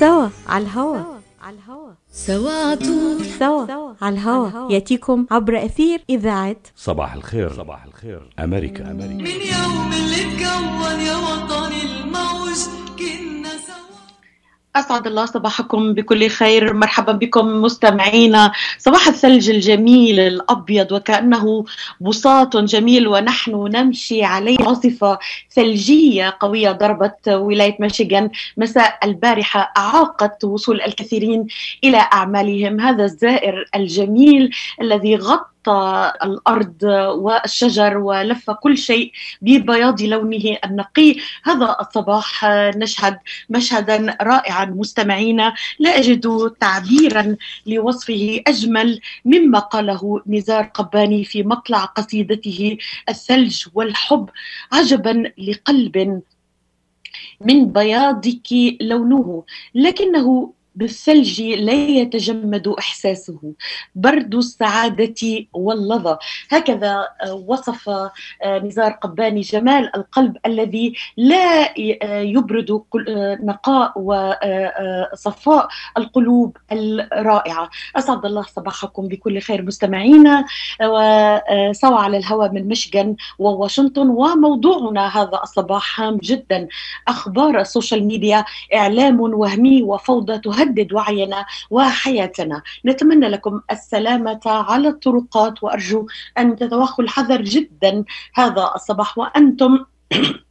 سوا على الهوا. على الهوا. سوا عطول سوا على الهوا. يأتيكم عبر إثير إذاعة صباح الخير. صباح الخير. أمريكا أمريكا. من يوم اللي اتكون يا وطني أسعد الله صباحكم بكل خير مرحبا بكم مستمعينا. صباح الثلج الجميل الأبيض وكأنه بساط جميل ونحن نمشي عليه. عاصفة ثلجية قوية ضربت ولاية ميشيغان مساء البارحة أعاقت وصول الكثيرين إلى أعمالهم. هذا الزائر الجميل الذي غطى الأرض والشجر ولف كل شيء ببياض لونه النقي. هذا الصباح نشهد مشهدا رائعا مستمعينا. لا أجد تعبيرا لوصفه أجمل مما قاله نزار قباني في مطلع قصيدته الثلج والحب. عجبا لقلب من بياضك لونه لكنه بالثلج لا يتجمد إحساسه. برد السعادة واللظى. هكذا آه، وصف آه، نزار قباني جمال القلب الذي لا آه، يبرد نقاء وصفاء القلوب الرائعة. أسعد الله صباحكم بكل خير مستمعينا. وسوا على الهواء من ميشيغان وواشنطن. وموضوعنا هذا الصباح هام جدا. أخبار السوشيال ميديا إعلام وهمي وفوضى تهدد وعينا وحياتنا. نتمنى لكم السلامة على الطرقات وأرجو أن تتوخوا الحذر جدا هذا الصباح وأنتم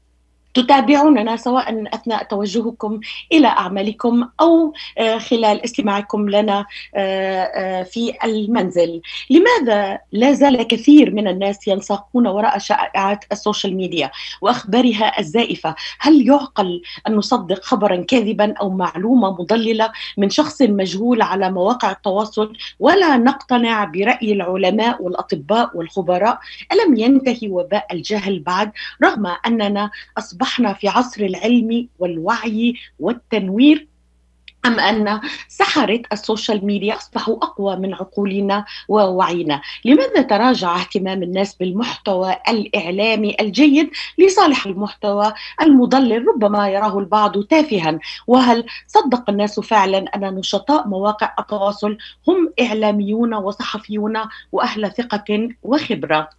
تتابعوننا سواء أثناء توجهكم إلى أعمالكم أو آه، خلال استماعكم لنا آه، آه، في المنزل. لماذا لا زال كثير من الناس ينساقون وراء شائعات السوشيال ميديا وأخبارها الزائفة؟ هل يعقل أن نصدق خبرا كاذبا أو معلومة مضللة من شخص مجهول على مواقع التواصل ولا نقتنع برأي العلماء والأطباء والخبراء؟ ألم ينتهي وباء الجهل بعد رغم أننا أصبحنا في عصر العلم والوعي والتنوير أم أن سحرة ال social media أصبحوا أقوى من عقولنا ووعينا؟ لماذا تراجع اهتمام الناس بالمحتوى الإعلامي الجيد لصالح المحتوى المضلل؟ ربما يراه البعض تافها. وهل صدق الناس فعلا أن نشطاء مواقع التواصل هم إعلاميون وصحفيون وأهل ثقة وخبرة؟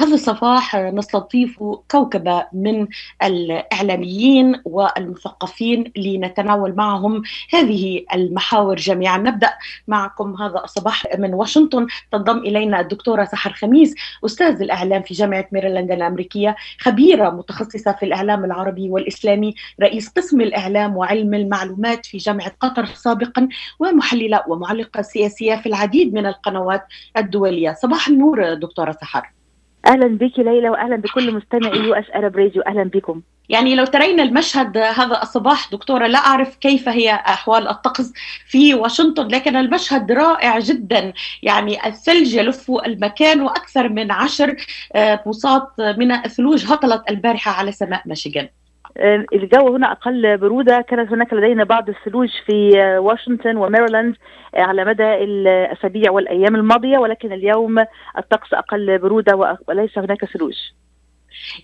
هذا الصباح نستضيف كوكبة من الإعلاميين والمثقفين لنتناول معهم هذه المحاور جميعا. نبدأ معكم هذا الصباح من واشنطن. تنضم إلينا الدكتورة سحر خميس أستاذ الإعلام في جامعة ميريلاند الأمريكية خبيرة متخصصة في الإعلام العربي والإسلامي رئيس قسم الإعلام وعلم المعلومات في جامعة قطر سابقا ومحللة ومعلقة سياسية في العديد من القنوات الدولية. صباح النور دكتورة سحر. أهلا بك ليلى واهلا بكل مستمعي US Arab Radio أهلا بكم. يعني لو ترين المشهد هذا الصباح دكتورة لا أعرف كيف هي أحوال الطقس في واشنطن لكن المشهد رائع جدا. يعني الثلج يلف المكان وأكثر من عشر آه، بساط من الثلوج هطلت البارحة على سماء ميشيغان. الجو هنا أقل برودة. كانت هناك لدينا بعض الثلوج في آه، واشنطن وميريلاند آه، على مدى الأسابيع والأيام الماضية ولكن اليوم الطقس أقل برودة وليس هناك ثلوج.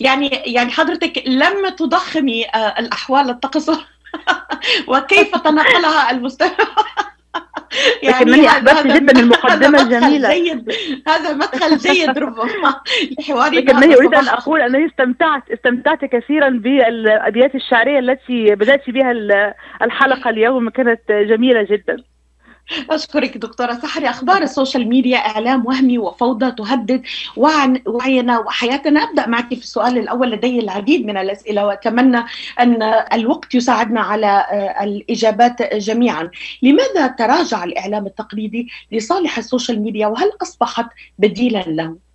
يعني يعني حضرتك لم تضخمي آه، الأحوال الطقس. وكيف تنقلها المستمع لكنني أحببت هذا- جداً الجميلة. جيد هذا مدخل جيد ربما لحوارنا لكنني أريد أن. أقول أنني استمتعت استمتعت كثيرا بالابيات الشعرية التي بدأت بها ال- الحلقة اليوم كانت جميلة جدا أشكرك دكتورة سحر أخبار ال social media إعلام وهمي وفوضى تهدد وعينا وحياتنا. أبدأ معك في السؤال الأول لدي العديد من الأسئلة وأتمنى أن الوقت يساعدنا على آه، الإجابات جميعا. لماذا تراجع الإعلام التقليدي لصالح ال social media؟ وهل أصبحت بديلا له؟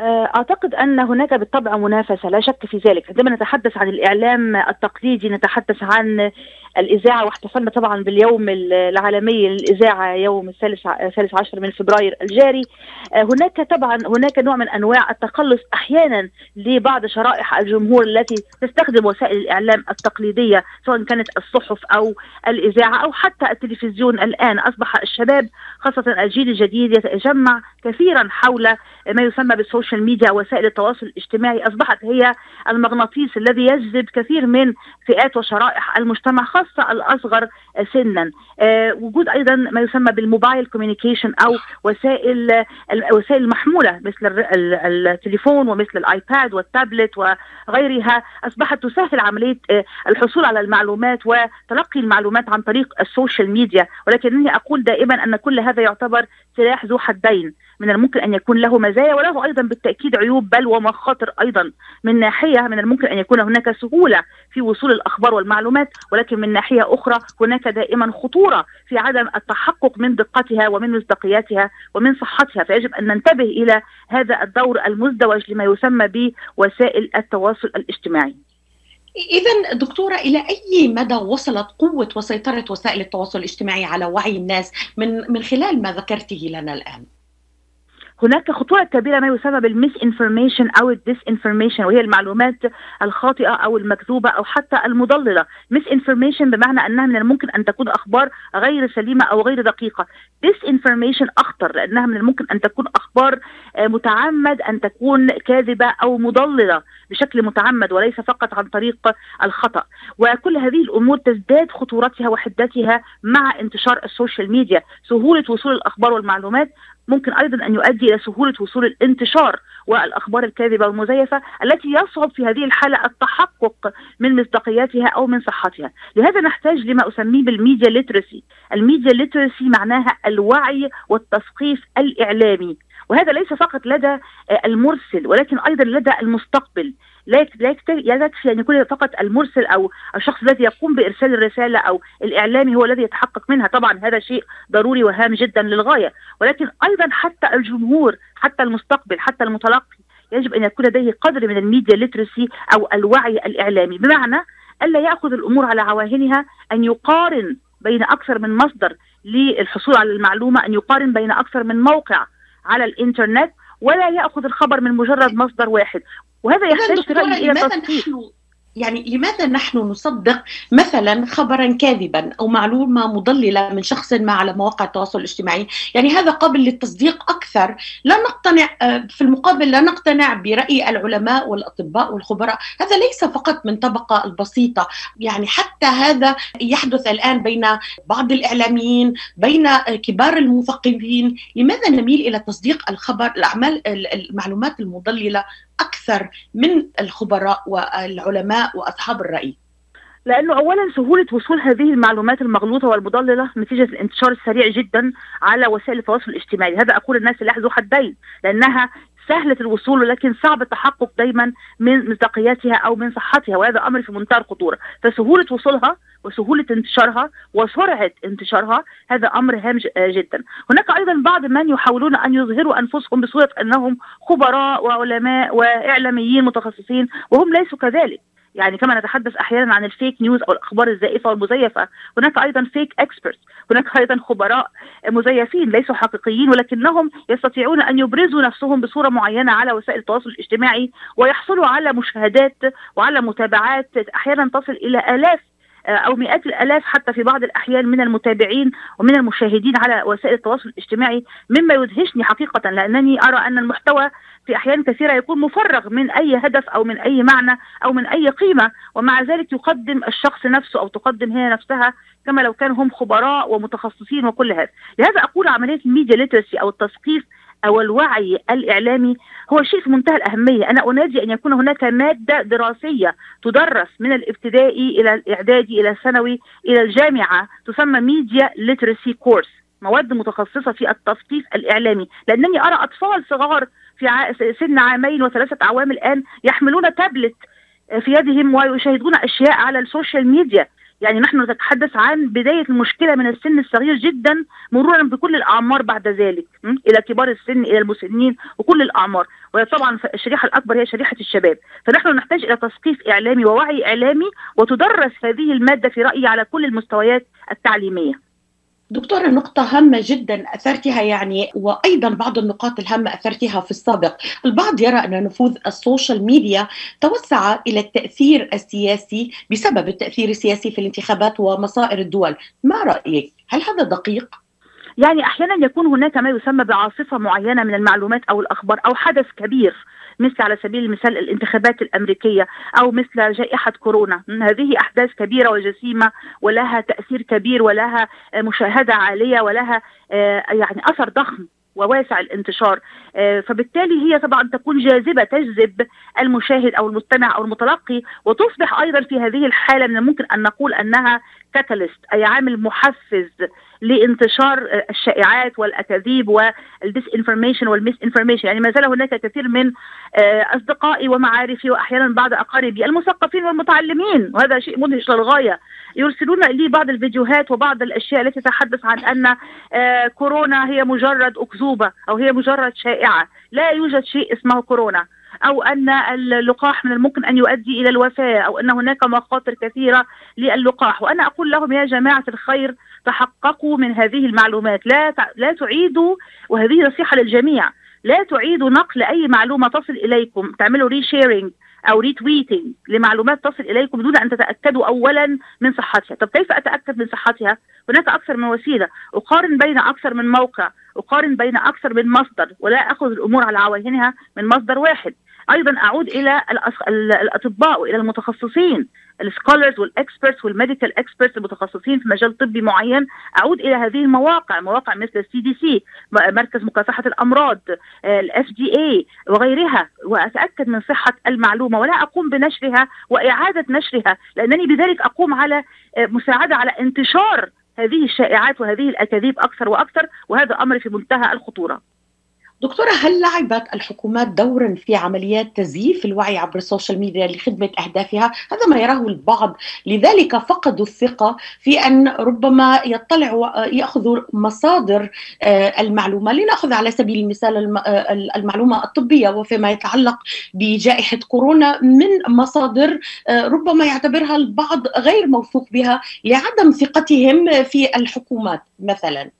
أعتقد أن هناك بالطبع منافسة لا شك في ذلك. عندما نتحدث عن الإعلام التقليدي نتحدث عن الإذاعة واحتفلنا طبعا باليوم العالمي للاذاعه يوم الثالث الثالث عشر من فبراير الجاري. آه، هناك طبعا هناك نوع من أنواع التقلص أحيانا لبعض شرائح الجمهور التي تستخدم وسائل الإعلام التقليدية سواء كانت الصحف أو الإذاعة أو حتى التلفزيون. الآن أصبح الشباب خاصة الجيل الجديد يتجمع كثيرا حول ما يسمى بال social ال social media وسائل التواصل الاجتماعي أصبحت هي المغناطيس الذي يجذب كثير من فئات وشرائح المجتمع خاصة الأصغر سنا. آه، وجود أيضا ما يسمى بال mobile communication أو وسائل الوسائل المحموله مثل التليفون ومثل الآيباد والتابلت وغيرها أصبحت تسهل عملية آه، الحصول على المعلومات وتلقي المعلومات عن طريق ال social media. ولكنني أقول دائما أن كل هذا يعتبر سلاح ذو حدين من الممكن أن يكون له مزايا وله أيضا بالتأكيد عيوب بل ومخاطر أيضا من ناحية من الممكن أن يكون هناك سهولة في وصول الأخبار والمعلومات ولكن من ناحية أخرى هناك دائما خطورة في عدم التحقق من دقتها ومن مصداقياتها ومن صحتها فيجب أن ننتبه إلى هذا الدور المزدوج لما يسمى بوسائل التواصل الاجتماعي. إذا دكتورة إلى أي مدى وصلت قوة وسيطرة وسائل التواصل الاجتماعي على وعي الناس من من خلال ما ذكرته لنا الآن؟ هناك خطوره كبيرة ما يسمى بال misinformation أو ال disinformation وهي المعلومات الخاطئة أو المكذوبة أو حتى المضللة. misinformation بمعنى أنها من الممكن أن تكون أخبار غير سليمة أو غير دقيقة. disinformation أخطر لأنها من الممكن أن تكون أخبار آه، متعمد أن تكون كاذبة أو مضللة بشكل متعمد وليس فقط عن طريق الخطأ. وكل هذه الأمور تزداد خطورتها وحدتها مع انتشار ال social media. سهولة وصول الأخبار والمعلومات ممكن أيضا أن يؤدي إلى سهولة وصول الانتشار والأخبار الكاذبة والمزيفة التي يصعب في هذه الحالة التحقق من مصداقياتها أو من صحتها، لهذا نحتاج لما أسميه بالميديا ليترسي، الميديا ليترسي معناها الوعي والتثقيف الإعلامي. وهذا ليس فقط لدى المرسل ولكن أيضا لدى المستقبل. لا لا يكفي أن يكون فقط المرسل أو الشخص الذي يقوم بإرسال الرسالة أو الإعلامي هو الذي يتحقق منها. طبعا هذا شيء ضروري وهام جدا للغاية. ولكن أيضا حتى الجمهور حتى المستقبل حتى المتلقي يجب أن يكون لديه قدر من الميديا ليترسي أو الوعي الإعلامي. بمعنى ألا يأخذ الأمور على عواهنها أن يقارن بين أكثر من مصدر للحصول على المعلومة أن يقارن بين أكثر من موقع على الإنترنت ولا يأخذ الخبر من مجرد مصدر واحد. وهذا يحتاج في رايي إلى تصحيح يعني لماذا نحن نصدق مثلا خبرا كاذبا أو معلومة مضللة من شخص ما على مواقع التواصل الاجتماعي، يعني هذا قابل للتصديق أكثر، لا نقتنع آه، في المقابل لا نقتنع برأي العلماء والأطباء والخبراء، هذا ليس فقط من طبقة البسيطة، يعني حتى هذا يحدث الآن بين بعض الإعلاميين، بين كبار المثقفين، لماذا نميل إلى تصديق الخبر الأعمال المعلومات المضللة؟ أكثر من الخبراء والعلماء وأصحاب الرأي. لأنه اولا سهولة وصول هذه المعلومات المغلوطة والمضللة نتيجة الانتشار السريع جدا على وسائل التواصل الاجتماعي، هذا أقول الناس سلاح ذو حدين لأنها سهلة الوصول ولكن صعب التحقق دايما من مصداقياتها أو من صحتها وهذا أمر في منتهى الخطوره، فسهولة وصولها وسهولة انتشارها وسرعة انتشارها هذا أمر هام جدا. هناك أيضا بعض من يحاولون أن يظهروا أنفسهم بصورة أنهم خبراء وعلماء وإعلاميين متخصصين وهم ليسوا كذلك. يعني كما نتحدث أحيانا عن الفيك نيوز أو الأخبار الزائفة والمزيفة. هناك أيضا فيك اكسبرت هناك أيضا خبراء مزيفين ليسوا حقيقيين ولكنهم يستطيعون أن يبرزوا نفسهم بصورة معينة على وسائل التواصل الاجتماعي ويحصلوا على مشاهدات وعلى متابعات أحيانا تصل إلى آلاف أو مئات الآلاف حتى في بعض الأحيان من المتابعين ومن المشاهدين على وسائل التواصل الاجتماعي مما يدهشني حقيقة لأنني أرى أن المحتوى في أحيان كثيرة يكون مفرغ من أي هدف أو من أي معنى أو من أي قيمة ومع ذلك يقدم الشخص نفسه أو تقدم هي نفسها كما لو كانوا هم خبراء ومتخصصين وكل هذا. لهذا أقول عملية الميديا ليترسي أو التثقيف أو الوعي الإعلامي هو شيء في منتهى الأهمية، أنا أنادي أن يكون هناك مادة دراسية تدرس من الابتدائي إلى الإعدادي إلى الثانوي إلى الجامعة تسمى media literacy course، مواد متخصصة في التثقيف الإعلامي، لأنني أرى أطفال صغار في سن عامين وثلاثة أعوام الآن يحملون تابلت في يدهم ويشاهدون أشياء على ال social media. يعني نحن نتحدث عن بداية المشكلة من السن الصغير جدا مرورا بكل الأعمار بعد ذلك إلى كبار السن إلى المسنين وكل الأعمار. وطبعا الشريحة الأكبر هي شريحة الشباب. فنحن نحتاج إلى تثقيف إعلامي ووعي إعلامي وتدرس هذه المادة في رأيي على كل المستويات التعليمية. دكتورة نقطة هامة جدا أثرتها يعني وأيضا بعض النقاط الهامة أثرتها في السابق البعض يرى أن نفوذ ال social media توسع إلى التأثير السياسي بسبب التأثير السياسي في الانتخابات ومصائر الدول ما رأيك؟ هل هذا دقيق؟ يعني أحيانا يكون هناك ما يسمى بعاصفة معينة من المعلومات أو الأخبار أو حدث كبير مثل على سبيل المثال الانتخابات الأمريكية أو مثل جائحة كورونا. هذه أحداث كبيرة وجسيمة ولها تأثير كبير ولها مشاهدة عالية ولها آه، يعني أثر ضخم وواسع الانتشار. آه، فبالتالي هي طبعا تكون جاذبة تجذب المشاهد أو المستمع أو المتلقي وتصبح أيضا في هذه الحالة من الممكن أن نقول أنها catalyst أي عامل محفز. لانتشار الشائعات والأكاذيب وال disinformation وال misinformation يعني ما زال هناك كثير من آه، أصدقائي ومعارفي وأحيانا بعض أقاربي المثقفين والمتعلمين وهذا شيء مدهش للغاية يرسلون لي بعض الفيديوهات وبعض الأشياء التي تتحدث عن أن آه، كورونا هي مجرد أكذوبة أو هي مجرد شائعة. لا يوجد شيء اسمه كورونا. أو أن اللقاح من الممكن أن يؤدي إلى الوفاة أو أن هناك مخاطر كثيرة للقاح وأنا أقول لهم يا جماعة الخير تحققوا من هذه المعلومات. لا لا تعيدوا وهذه نصيحة للجميع لا تعيدوا نقل أي معلومة تصل إليكم. تعملوا resharing أو retweeting لمعلومات تصل إليكم دون أن تتأكدوا اولا من صحتها، طب كيف أتأكد من صحتها؟ هناك أكثر من وسيلة، أقارن بين أكثر من موقع، أقارن بين أكثر من مصدر ولا أخذ الأمور على عواهنها من مصدر واحد، أيضا أعود إلى الأطباء وإلى المتخصصين ال scholars وال experts وال medical experts المتخصصين في مجال طبي معين. أعود إلى هذه المواقع مواقع مثل ال CDC مركز مكافحة الأمراض ال FDA وغيرها وأتأكد من صحة المعلومة ولا أقوم بنشرها وإعادة نشرها لأنني بذلك أقوم على آه، مساعدة على انتشار هذه الشائعات وهذه الأكاذيب أكثر وأكثر وهذا أمر في منتهى الخطورة. دكتورة هل لعبت الحكومات دورا في عمليات تزييف الوعي عبر ال social media لخدمة أهدافها؟ هذا ما يراه البعض. لذلك فقدوا الثقة في أن ربما يطلعوا يأخذوا مصادر آه، المعلومة. لنأخذ على سبيل المثال آه، المعلومة الطبية وفيما يتعلق بجائحة كورونا من مصادر آه، ربما يعتبرها البعض غير موثوق بها لعدم ثقتهم في الحكومات مثلا.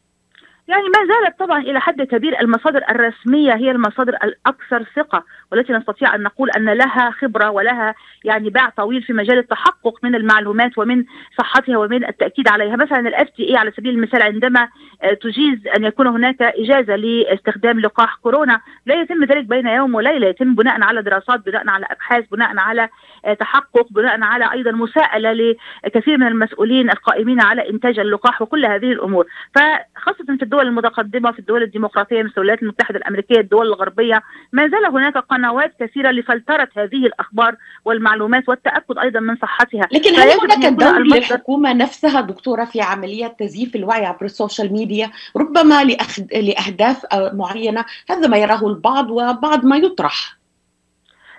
يعني ما زالت طبعا إلى حد كبير المصادر الرسمية هي المصادر الأكثر ثقة والتي نستطيع أن نقول أن لها خبرة ولها يعني باع طويل في مجال التحقق من المعلومات ومن صحتها ومن التأكيد عليها. مثلا ال FDA على سبيل المثال عندما آه، تجيز أن يكون هناك إجازة لاستخدام لقاح كورونا لا يتم ذلك بين يوم وليلة. يتم بناء على دراسات بناء على أبحاث بناء على آه، تحقق بناء على أيضا مساءلة لكثير من المسؤولين القائمين على إنتاج اللقاح وكل هذه الأمور. فخاصة في الدول المتقدمة في الدول الديمقراطية مثل الولايات المتحدة الأمريكية الدول الغربية. ما زال هناك قنوات كثيرة لفلترة هذه الأخبار والمعلومات والتأكد أيضا من صحتها. لكن هل هناك دور للحكومة نفسها دكتورة في عمليات تزييف الوعي عبر السوشيال ميديا؟ ربما لأهداف معينة هذا ما يراه البعض وبعض ما يطرح.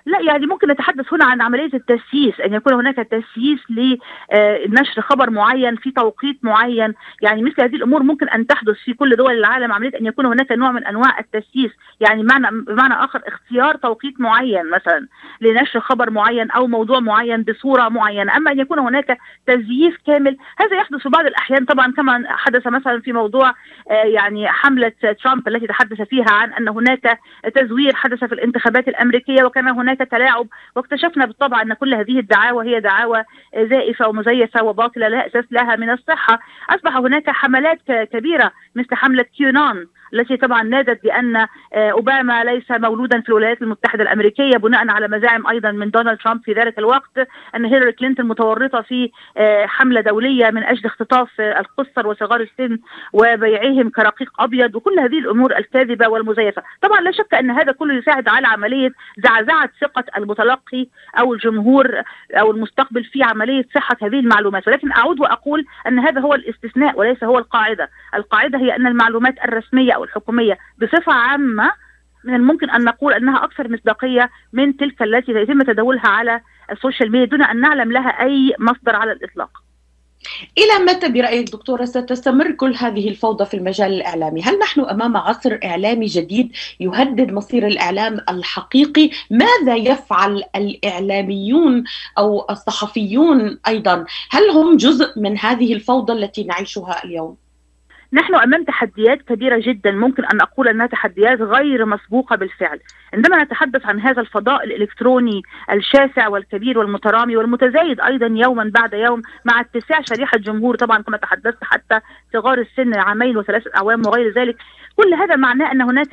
لا يعني ممكن نتحدث هنا عن عملية التسييس أن يكون هناك تسييس لنشر خبر معين في توقيت معين. يعني مثل هذه الأمور ممكن أن تحدث في كل دول العالم عملية أن يكون هناك نوع من أنواع التسييس. يعني بمعنى بمعنى آخر اختيار توقيت معين مثلا لنشر خبر معين أو موضوع معين بصورة معينة. أما أن يكون هناك تزييف كامل هذا يحدث في بعض الأحيان. طبعا كما حدث مثلا في موضوع آه، يعني حملة ترامب التي تحدث فيها عن أن هناك تزوير حدث في الانتخابات الأمريكية وكان هناك هناك تلاعب واكتشفنا بالطبع أن كل هذه الدعاوى هي دعاوى زائفة ومزيفة وباطلة لا أساس لها من الصحة. أصبح هناك حملات كبيرة مثل حملة كيونان. التي طبعا نادت بأن آه، أوباما ليس مولودا في الولايات المتحدة الأمريكية بناء على مزاعم أيضا من دونالد ترامب في ذلك الوقت أن هيلاري كلينتون متورطة في آه، حملة دولية من أجل اختطاف القصر وصغار السن وبيعهم كرقيق أبيض وكل هذه الأمور الكاذبة والمزيفة، طبعا لا شك أن هذا كله يساعد على عملية زعزعة ثقة المتلقي أو الجمهور أو المستقبل في عملية صحة هذه المعلومات، ولكن أعود وأقول أن هذا هو الاستثناء وليس هو القاعدة، القاعدة هي أن المعلومات الرسمية أو الحكوميه بصفة عامة من الممكن أن نقول أنها أكثر مصداقية من تلك التي يتم تداولها على السوشيال ميديا دون أن نعلم لها أي مصدر على الإطلاق. إلى متى برأيك دكتورة ستستمر كل هذه الفوضى في المجال الإعلامي؟ هل نحن أمام عصر إعلامي جديد يهدد مصير الإعلام الحقيقي؟ ماذا يفعل الإعلاميون أو الصحفيون أيضا؟ هل هم جزء من هذه الفوضى التي نعيشها اليوم؟ نحن أمام تحديات كبيرة جدا. ممكن أن أقول أنها تحديات غير مسبوقة بالفعل. عندما نتحدث عن هذا الفضاء الإلكتروني الشاسع والكبير والمترامي والمتزايد أيضا يوما بعد يوم مع اتساع شريحة الجمهور طبعا كما تحدثت حتى صغار السن عامين وثلاثة أعوام وغير ذلك. كل هذا معناه أن هناك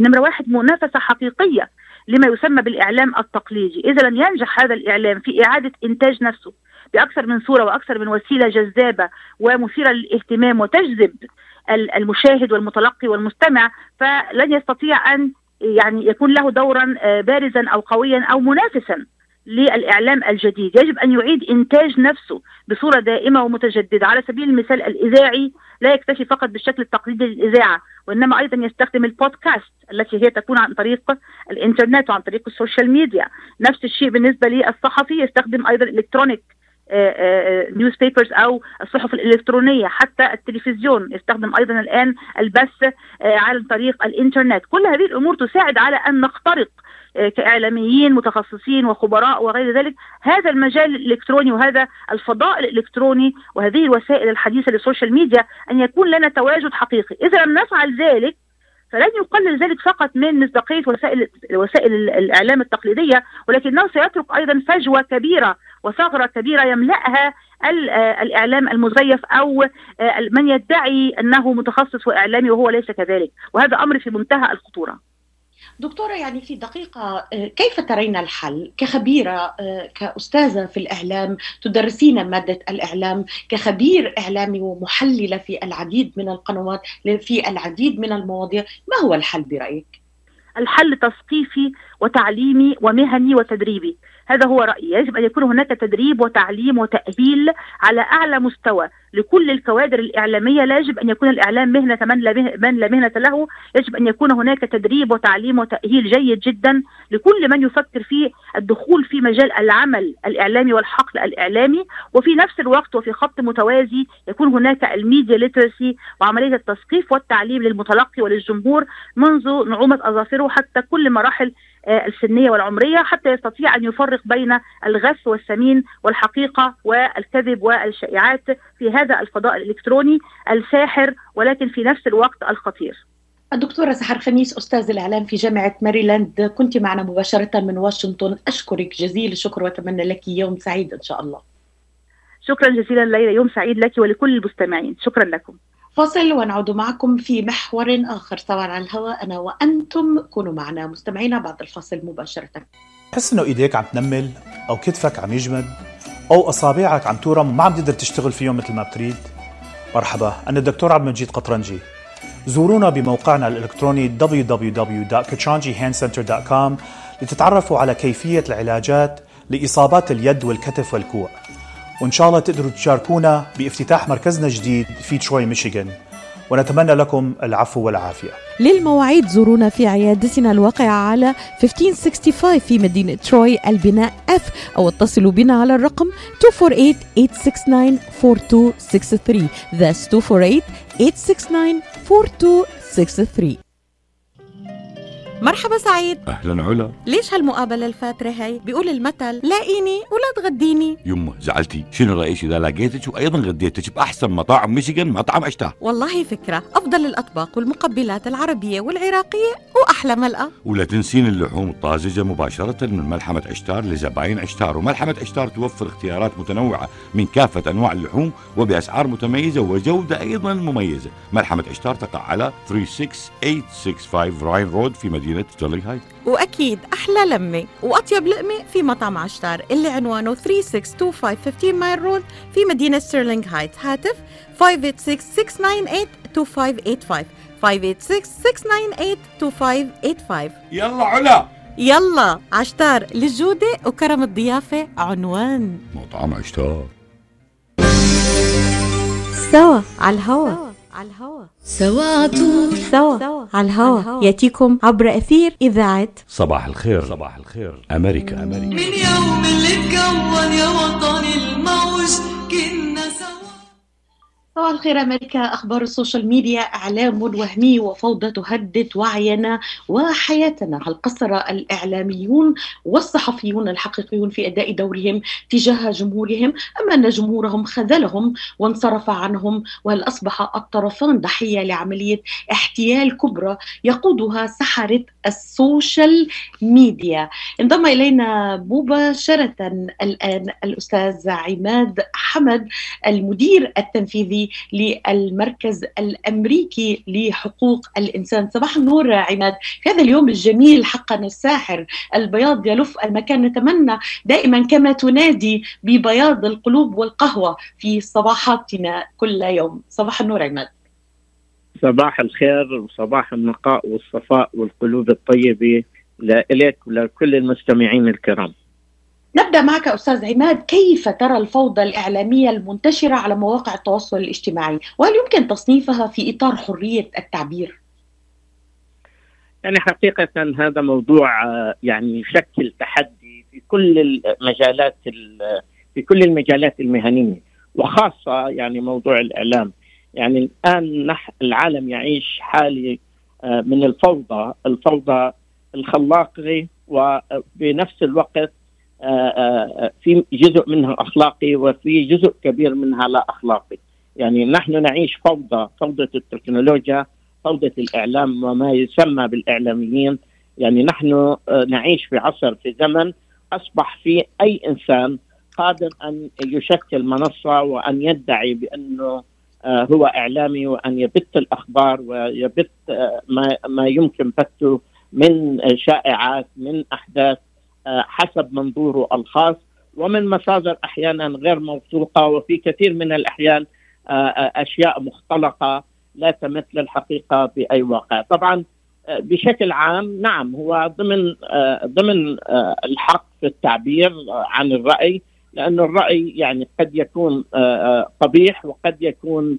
نمرة واحد منافسة حقيقية لما يسمى بالإعلام التقليدي، اذا لم ينجح هذا الإعلام في إعادة إنتاج نفسه. بأكثر من صورة وأكثر من وسيلة جذابة ومثيرة للاهتمام وتجذب المشاهد والمتلقي والمستمع فلن يستطيع أن يعني يكون له دورا آه، بارزا أو قويا أو منافسا للإعلام الجديد، يجب أن يعيد إنتاج نفسه بصورة دائمة ومتجددة، على سبيل المثال الإذاعي لا يكتفي فقط بالشكل التقليدي للإذاعة، وإنما أيضا يستخدم البودكاست التي هي تكون عن طريق الإنترنت وعن طريق السوشيال ميديا، نفس الشيء بالنسبة للصحفي يستخدم أيضا ال electronic news آه، papers آه، أو الصحف الإلكترونية حتى التلفزيون. يستخدم أيضا الآن البث آه، عن طريق الإنترنت. كل هذه الأمور تساعد على أن نخترق كإعلاميين متخصصين وخبراء وغير ذلك هذا المجال الإلكتروني وهذا الفضاء الإلكتروني وهذه الوسائل الحديثة لل social media أن يكون لنا تواجد حقيقي. إذا لم نفعل ذلك فلن يقلل ذلك فقط من مصداقية وسائل وسائل الإعلام التقليدية ولكنه سيترك أيضا فجوة كبيرة وثغرة كبيرة يملأها آه، الإعلام المزيف أو آه، من يدعي أنه متخصص واعلامي وهو ليس كذلك. وهذا أمر في منتهى الخطورة. دكتورة يعني في دقيقة آه، كيف ترين الحل كخبيرة كأستاذة في الإعلام تدرسين مادة الإعلام كخبير إعلامي ومحللة في العديد من القنوات في العديد من المواضيع؟ ما هو الحل برأيك؟ الحل تثقيفي وتعليمي ومهني وتدريبي. هذا هو رأيي. يجب أن يكون هناك تدريب وتعليم وتأهيل على أعلى مستوى. لكل الكوادر الإعلامية لا يجب أن يكون الإعلام مهنة من لا, مهنة له. يجب أن يكون هناك تدريب وتعليم وتأهيل جيد جدا. لكل من يفكر في الدخول في مجال العمل الإعلامي والحقل الإعلامي. وفي نفس الوقت وفي خط متوازي يكون هناك الميديا ليترسي وعملية التثقيف والتعليم للمتلقي وللجمهور منذ نعومة أظافره حتى كل مراحل السنية والعمرية حتى يستطيع أن يفرق بين الغث والسمين والحقيقة والكذب والشائعات في هذا الفضاء الإلكتروني الساحر ولكن في نفس الوقت الخطير. الدكتورة سحر خميس أستاذ الإعلام في جامعة ماريلاند كنت معنا مباشرة من واشنطن. أشكرك جزيل الشكر وأتمنى لك يوم سعيد إن شاء الله. شكرا جزيلا ليلى يوم سعيد لك ولكل المستمعين. شكرا لكم. فاصل ونعود معكم في محور آخر. سواء على الهواء أنا وأنتم. كونوا معنا مستمعينا بعد الفاصل مباشرة. تحس إنه إيديك عم تنمل أو كتفك عم يجمد أو أصابعك عم تورم وما عم تقدر تشتغل فيهم مثل ما بتريد. مرحبا أنا الدكتور عبد المجيد قطرنجي. زورونا بموقعنا الإلكتروني www.kachanjihandcenter.com لتتعرفوا على كيفية العلاجات لإصابات اليد والكتف والكوع. وإن شاء الله تقدروا تشاركونا بافتتاح مركزنا الجديد في تروي ميشيغان. ونتمنى لكم العفو والعافية. للمواعيد زورونا في عيادتنا الواقعة على 1565 في مدينة تروي البناء F أو اتصلوا بنا على الرقم 248-869-4263 That's 248-869-4263 مرحبا سعيد. أهلا علا. ليش هالمقابلة الفاترة هي؟ بيقول المثل لاقيني ولا تغديني. يمه زعلتي. شنو رأيك إذا لقيتك وأيضا غديتك بأحسن مطاعم ميشيغان مطعم عشتار والله فكرة. أفضل الأطباق والمقبلات العربية والعراقية وأحلى ملقا ولا تنسين اللحوم الطازجة مباشرة من ملحمة عشتار لزباين عشتار. وملحمة عشتار توفر اختيارات متنوعة من كافة أنواع اللحوم وبأسعار متميزة وجودة أيضا مميزة. ملحمة عشتار تقع على 36865 Ryan Road في مدينة مدينة ستيرلينغ هايت وأكيد أحلى لمة وأطيب لقمة في مطعم عشتار اللي عنوانه 3625 15 Mile Road في مدينة ستيرلينغ هايت هاتف 586-698-2585 586-698-2585 يلا على. يلا عشتار للجودة وكرم الضيافة عنوان. مطعم عشتار. سوا على الهوا. على الهوا. سوا عطول سوا على الهوا. يأتيكم عبر أثير إذاعة صباح الخير. صباح الخير. أمريكا. أمريكا. من يوم اللي اتكون يا وطني الموج صباح الخير أمريكا. أخبار السوشيال ميديا إعلام وهمي وفوضى تهدد وعينا وحياتنا. هل قصر الإعلاميون والصحفيون الحقيقيون في أداء دورهم تجاه جمهورهم. أم أن جمهورهم خذلهم وانصرف عنهم وهل أصبح الطرفان ضحية لعملية احتيال كبرى يقودها سحرة السوشيال ميديا؟ انضم إلينا مباشرة الآن الأستاذ عماد حمد المدير التنفيذي للمركز الأمريكي لحقوق الإنسان. صباح النور عماد. في هذا اليوم الجميل حقا الساحر البياض يلف المكان. نتمنى دائما كما تنادي ببياض القلوب والقهوة في صباحاتنا كل يوم. صباح النور عماد. صباح الخير وصباح النقاء والصفاء والقلوب الطيبة لك ولكل المستمعين الكرام. نبدأ معك أستاذ عماد كيف ترى الفوضى الإعلامية المنتشرة على مواقع التواصل الاجتماعي؟ وهل يمكن تصنيفها في إطار حرية التعبير؟ يعني حقيقة هذا موضوع يعني يشكل تحدي في كل المجالات في كل المجالات المهنية وخاصة يعني موضوع الإعلام. يعني الآن نح العالم يعيش حاله من الفوضى الفوضى الخلاقة وبنفس الوقت آه، آه، في جزء منها أخلاقي وفي جزء كبير منها لا أخلاقي. يعني نحن نعيش فوضى فوضى التكنولوجيا فوضى الإعلام وما يسمى بالإعلاميين. يعني نحن آه، نعيش في عصر في زمن أصبح في أي إنسان قادر أن يشكل منصة وأن يدعي بأنه هو إعلامي وأن يبث الأخبار ويبث ما ما يمكن بثه من شائعات من أحداث. حسب منظوره الخاص ومن مصادر أحيانا غير موثوقة وفي كثير من الأحيان آه، آه، أشياء مختلقة لا تمثل الحقيقة بأي واقع، طبعا آه، بشكل عام نعم هو ضمن ضمن الحق في التعبير عن الرأي لأن الرأي يعني قد يكون قبيح وقد يكون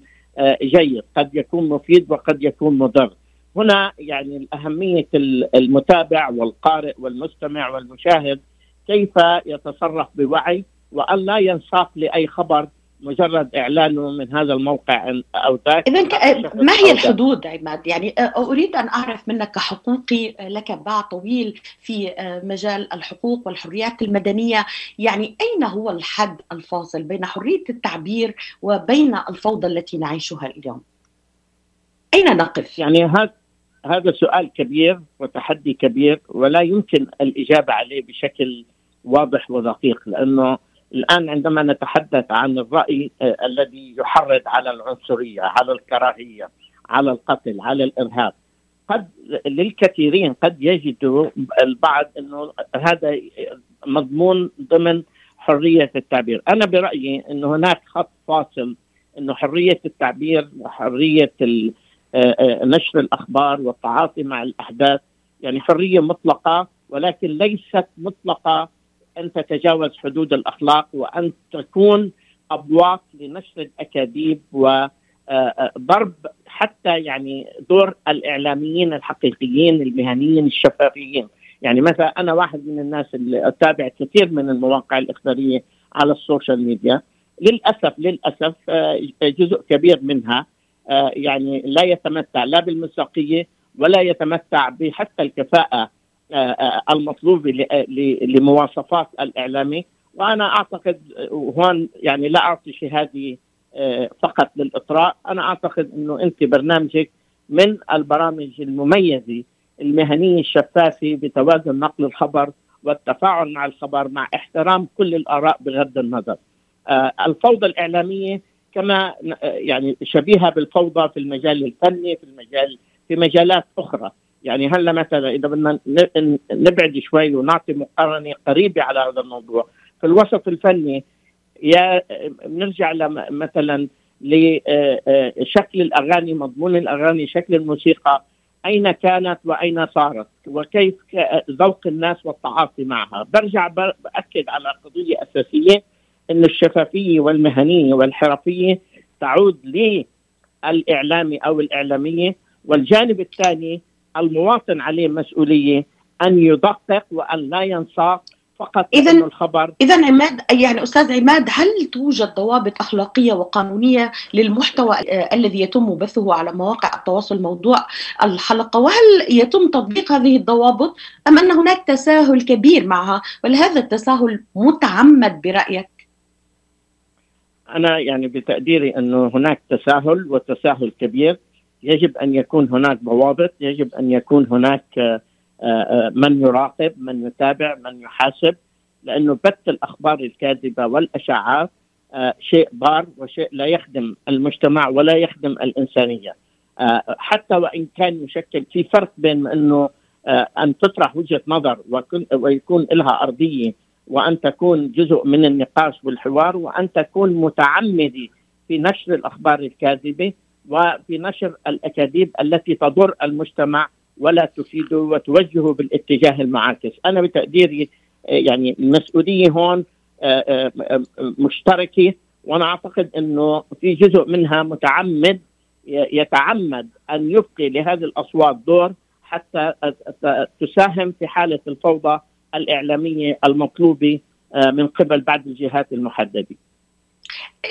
جيد، قد يكون مفيد وقد يكون مضر. هنا يعني أهمية المتابع والقارئ والمستمع والمشاهد كيف يتصرف بوعي وأن لا ينساق لأي خبر مجرد إعلانه من هذا الموقع أو ذاك اذا ما هي الحدود عماد؟ يعني أريد أن أعرف منك كحقوقي لك باع طويل في مجال الحقوق والحريات المدنية، يعني أين هو الحد الفاصل بين حرية التعبير وبين الفوضى التي نعيشها اليوم؟ أين نقف؟ يعني هذا هذا سؤال كبير وتحدي كبير ولا يمكن الإجابة عليه بشكل واضح ودقيق لأنه الآن عندما نتحدث عن الرأي آه الذي يحرض على العنصرية، على الكراهية، على القتل، على الإرهاب قد للكثيرين قد يجدوا البعض إنه هذا مضمون ضمن حرية التعبير، أنا برأيي انه هناك خط فاصل إنه حرية التعبير آه، آه، نشر الأخبار والتعاطي مع الأحداث. يعني حرية مطلقة ولكن ليست مطلقة أن تتجاوز حدود الأخلاق وأن تكون أبواق لنشر الأكاذيب وضرب آه، حتى يعني دور الإعلاميين الحقيقيين المهنيين الشفافيين. يعني مثلا أنا واحد من الناس اللي أتابع كثير من المواقع الإخبارية على السوشيال ميديا. للأسف للأسف جزء كبير منها آه، يعني لا يتمتع لا بالمصداقيه ولا يتمتع بحتى الكفاءة آه، آه، المطلوبه لمواصفات الإعلامي وأنا أعتقد وهون يعني لا أعطي شهادي فقط للإطراء أنا أعتقد إنه أنت برنامجك من البرامج المميزة المهنية الشفافة بتوازن نقل الخبر والتفاعل مع الخبر مع احترام كل الآراء بغض النظر. الفوضى الإعلامية كما يعني شبيهة بالفوضى في المجال الفني في المجال في مجالات أخرى. يعني هلا مثلا إذا بدنا نبعد شوي ونعطي مقارنة قريبة على هذا الموضوع. في الوسط الفني يا بنرجع مثلا لشكل الأغاني مضمون الأغاني شكل الموسيقى. أين كانت وأين صارت؟ وكيف ذوق الناس والتعاطي معها؟ برجع بأكد على قضية أساسية. أن الشفافية والمهنية والحرفية تعود للإعلامي أو الإعلامية والجانب الثاني المواطن عليه مسؤولية أن يدقق وأن لا ينساق فقط لأنه الخبر. إذا عماد يعني أستاذ عماد هل توجد ضوابط أخلاقية وقانونية للمحتوى الذي يتم بثه على مواقع التواصل موضوع الحلقة؟ وهل يتم تطبيق هذه الضوابط أم أن هناك تساهل كبير معها؟ ولهذا التساهل متعمد برأيك؟ أنا يعني بتقديري إنه هناك تساهل وتساهل كبير. يجب أن يكون هناك ضوابط يجب أن يكون هناك آه، آه، من يراقب من يتابع من يحاسب لأنه بث الأخبار الكاذبة والاشاعات آه، شيء ضار وشيء لا يخدم المجتمع ولا يخدم الإنسانية. حتى وإن كان يشكل في فرق بين إنه أن تطرح وجهة نظر ويكون لها أرضية وأن تكون جزء من النقاش والحوار وأن تكون متعمدي في نشر الأخبار الكاذبة وفي نشر الأكاذيب التي تضر المجتمع ولا تفيده وتوجهه بالاتجاه المعاكس، أنا بتقديري آه، يعني المسؤوليه هون آه، آه، مشتركة وأنا أعتقد إنه في جزء منها متعمد يتعمد أن يبقي لهذه الأصوات دور حتى تساهم في حالة الفوضى الإعلامية المطلوبة آه، من قبل بعض الجهات المحددة.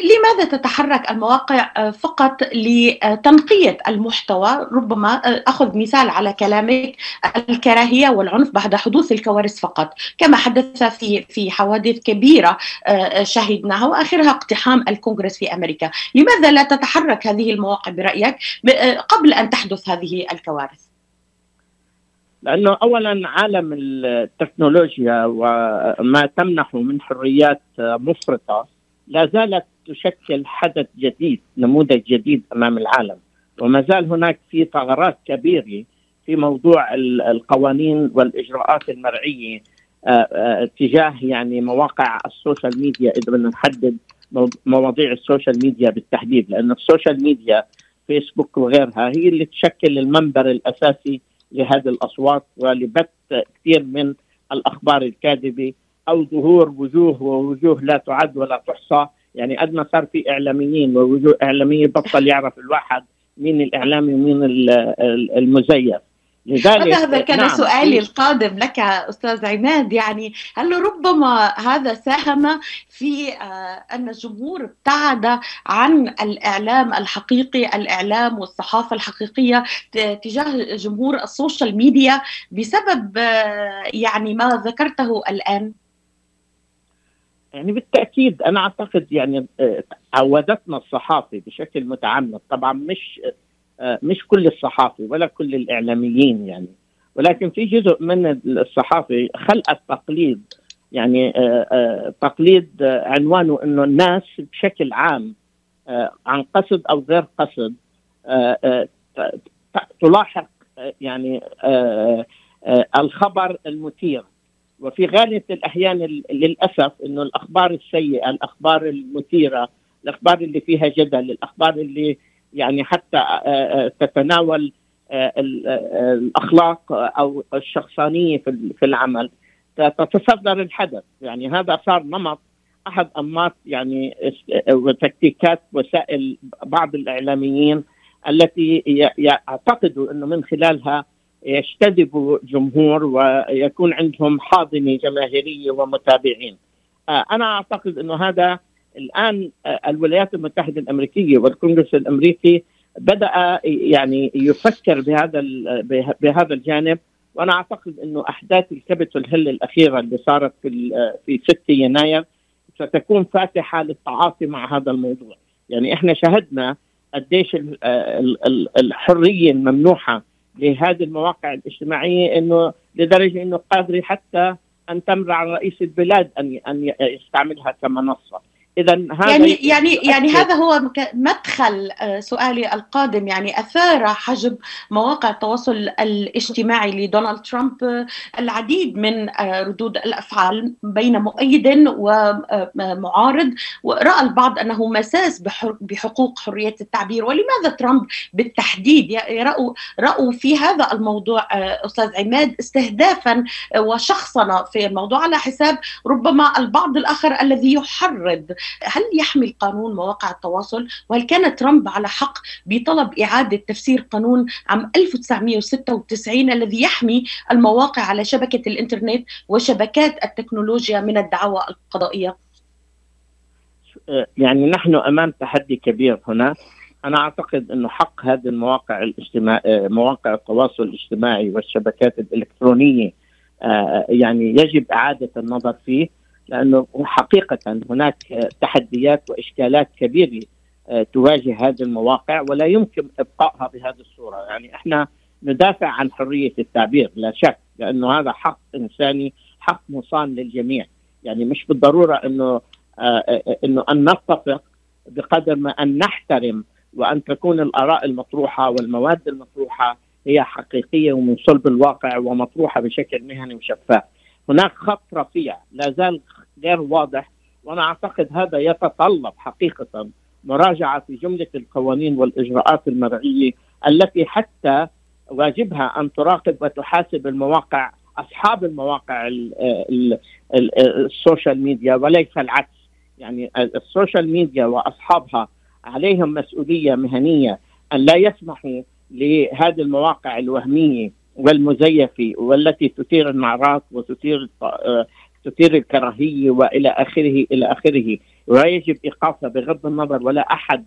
لماذا تتحرك المواقع آه، فقط لتنقية المحتوى؟ ربما آه، أخذ مثال على كلامك الكراهية والعنف بعد حدوث الكوارث فقط. كما حدث في في حوادث كبيرة شهدناها وآخرها اقتحام الكونغرس في أمريكا. لماذا لا تتحرك هذه المواقع برأيك قبل أن تحدث هذه الكوارث؟ لأنه اولا عالم التكنولوجيا وما تمنحه من حريات مفرطة لا زالت تشكل حدث جديد نموذج جديد أمام العالم. وما زال هناك في ثغرات كبيرة في موضوع ال- القوانين والإجراءات المرعية آه، آه، تجاه يعني مواقع السوشيال ميديا إذا بدنا نحدد مو- مواضيع السوشيال ميديا بالتحديد لأن السوشيال ميديا فيسبوك وغيرها هي اللي تشكل المنبر الأساسي لهذه الأصوات ولبث كثير من الأخبار الكاذبة أو ظهور وجوه ووجوه لا تعد ولا تحصى. يعني قد ما صار في إعلاميين ووجوه إعلامية بطل يعرف الواحد مين الإعلامي ومين ال- ال- المزيف. لذلك هذا كان نعم، سؤالي في- القادم لك أستاذ عماد. يعني هل ربما هذا ساهم في آه، أن الجمهور ابتعد عن الإعلام الحقيقي الإعلام والصحافة الحقيقية ت- تجاه جمهور السوشيال ميديا بسبب آه، يعني ما ذكرته الآن؟ يعني بالتأكيد أنا أعتقد يعني آه، عودتنا الصحافة بشكل متعمد. طبعا مش مش كل الصحافة ولا كل الإعلاميين يعني. ولكن في جزء من الصحافة خلقت تقليد يعني آه، آه، تقليد آه، عنوانه إنه الناس بشكل عام آه، عن قصد أو غير قصد آه، آه، تلاحق آه، يعني آه، آه، الخبر المثير. وفي غالبية الأحيان ال- للأسف أنه الأخبار السيئة الأخبار المثيرة الأخبار اللي فيها جدل الأخبار اللي يعني حتى آه، آه، تتناول آه، ال- الأخلاق أو الشخصانية في ال- في العمل تتصدر الحدث يعني هذا صار نمط أحد أنماط يعني وتكتيكات وسائل بعض الإعلاميين التي يعتقدوا أنه من خلالها يجتذبوا جمهور ويكون عندهم حاضنة جماهيرية ومتابعين. أنا أعتقد إنه هذا الآن آه، الولايات المتحدة الأمريكية والكونغرس الأمريكي بدأ يعني يفكر بهذا بهذا الجانب وأنا أعتقد إنه أحداث الكابيتول هيل الأخيرة اللي صارت في في 6 يناير ستكون فاتحة للتعاطي مع هذا الموضوع. يعني إحنا شهدنا قديش ال- الحرية الممنوحة لهذه المواقع الاجتماعية إنه لدرجة إنه قادرة حتى أن تمنع رئيس البلاد أن أن يستعملها كمنصة إذا هذا يعني يعني يعني هذا هو مدخل آه، سؤالي القادم. يعني أثار حجب مواقع التواصل الاجتماعي لدونالد ترامب آه، العديد من آه، ردود الأفعال بين مؤيد ومعارض ورأى البعض أنه مساس بحقوق حرية التعبير. ولماذا ترامب بالتحديد راوا رأوا في هذا الموضوع أستاذ عماد استهدافا وشخصنه في الموضوع؟ على حساب ربما البعض الآخر الذي يحرض هل يحمي القانون مواقع التواصل؟ وهل كان ترامب على حق بطلب إعادة تفسير قانون عام 1996 الذي يحمي المواقع على شبكة الإنترنت وشبكات التكنولوجيا من الدعاوى القضائية؟ يعني نحن أمام تحدي كبير هنا. أنا أعتقد انه حق هذه المواقع الاجتماع مواقع التواصل الاجتماعي والشبكات الإلكترونية آه، يعني يجب إعادة النظر فيه. لأنه حقيقة هناك تحديات وإشكالات كبيرة آه، تواجه هذه المواقع ولا يمكن إبقائها بهذه الصورة، يعني إحنا ندافع عن حرية التعبير لا شك لأنه هذا حق إنساني حق مصان للجميع، يعني مش بالضرورة إنه آه، إنه أن نتفق بقدر ما أن نحترم وأن تكون الآراء المطروحة والمواد المطروحة هي حقيقية ومن صلب الواقع ومطروحة بشكل مهني وشفاف. هناك خط رفيع لا زال غير واضح وأنا أعتقد هذا يتطلب حقيقة مراجعة في جملة القوانين والإجراءات المرعية التي حتى واجبها أن تراقب وتحاسب المواقع أصحاب المواقع السوشيال ميديا وليس العكس. يعني السوشيال ميديا وأصحابها عليهم مسؤولية مهنية أن لا يسمحوا لهذه المواقع الوهمية والمزيفة والتي تثير النعرات وتثير تثير الكراهية وإلى آخره إلى آخره ويجب إيقافها بغض النظر ولا أحد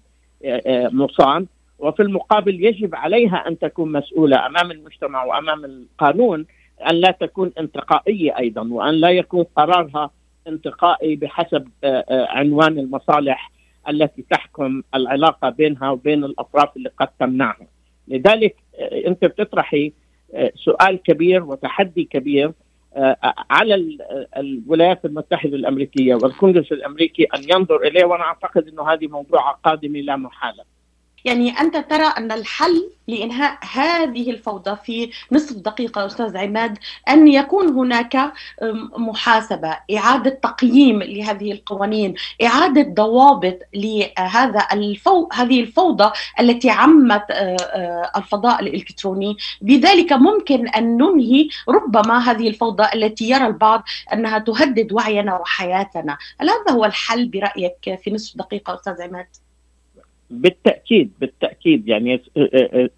مصان وفي المقابل يجب عليها أن تكون مسؤولة أمام المجتمع وأمام القانون أن لا تكون انتقائية أيضا وأن لا يكون قرارها انتقائي بحسب عنوان المصالح التي تحكم العلاقة بينها وبين الأطراف اللي قد تمنعها. لذلك أنت بتطرحي سؤال كبير وتحدي كبير على الولايات المتحدة الأمريكية والكونغرس الأمريكي أن ينظر إليه وأنا أعتقد إنه هذه موضوع قادم لا محاله. يعني أنت ترى أن الحل لإنهاء هذه الفوضى في نصف دقيقة أستاذ عماد أن يكون هناك محاسبة إعادة تقييم لهذه القوانين إعادة ضوابط لهذا الفو... هذه الفوضى التي عمت الفضاء الإلكتروني بذلك ممكن أن ننهي ربما هذه الفوضى التي يرى البعض أنها تهدد وعينا وحياتنا هل هذا هو الحل برأيك في نصف دقيقة أستاذ عماد؟ بالتأكيد بالتأكيد. يعني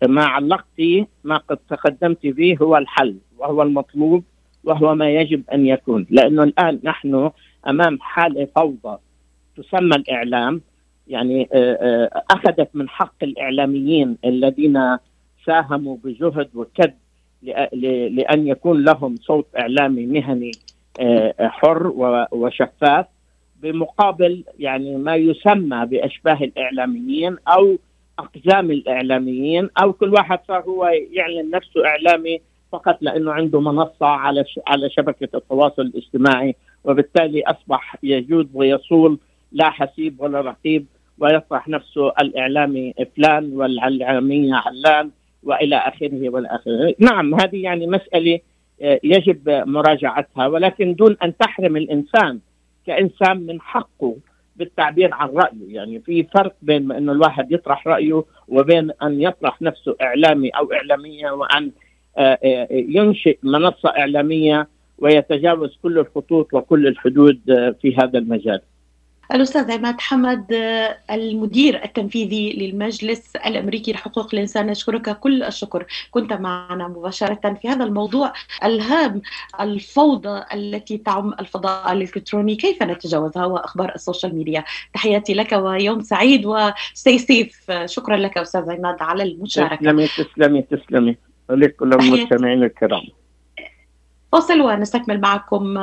ما علقتي ما قد تقدمت به هو الحل وهو المطلوب وهو ما يجب أن يكون. لأنه الآن نحن أمام حالة فوضى تسمى الإعلام. يعني أخذت من حق الإعلاميين الذين ساهموا بجهد وكد لأن يكون لهم صوت إعلامي مهني حر وشفاف. بمقابل يعني ما يسمى بأشباه الإعلاميين أو أقزام الإعلاميين أو كل واحد صار هو يعلن نفسه إعلامي فقط لأنه عنده منصة على على شبكة التواصل الاجتماعي وبالتالي أصبح يجود ويصول لا حسيب ولا رقيب ويطرح نفسه الإعلامي فلان والإعلامية علان وإلى آخره والى اخره، نعم هذه يعني مسألة يجب مراجعتها ولكن دون أن تحرم الإنسان كإنسان من حقه بالتعبير عن رأيه. يعني في فرق بين إنه الواحد يطرح رأيه وبين أن يطرح نفسه إعلامي أو إعلامية وأن ينشئ منصة إعلامية ويتجاوز كل الخطوط وكل الحدود في هذا المجال. الأستاذ عماد حمد المدير التنفيذي للمجلس الأمريكي لحقوق الإنسان نشكرك كل الشكر. كنت معنا مباشرة في هذا الموضوع. الهام الفوضى التي تعم الفضاء الإلكتروني كيف نتجاوزها وأخبار السوشيال ميديا؟ تحياتي لك ويوم سعيد و stay safe شكرا لك أستاذ عماد على المشاركة. تسلمي. تسلمي تسلمي لكل المستمعين الكرام. فاصل ونستكمل معكم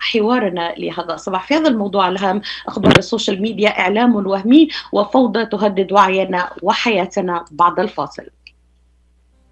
حوارنا لهذا الصباح. في هذا الموضوع الهام أخبار ال social media إعلام وهمي وفوضى تهدد وعينا وحياتنا بعد الفاصل.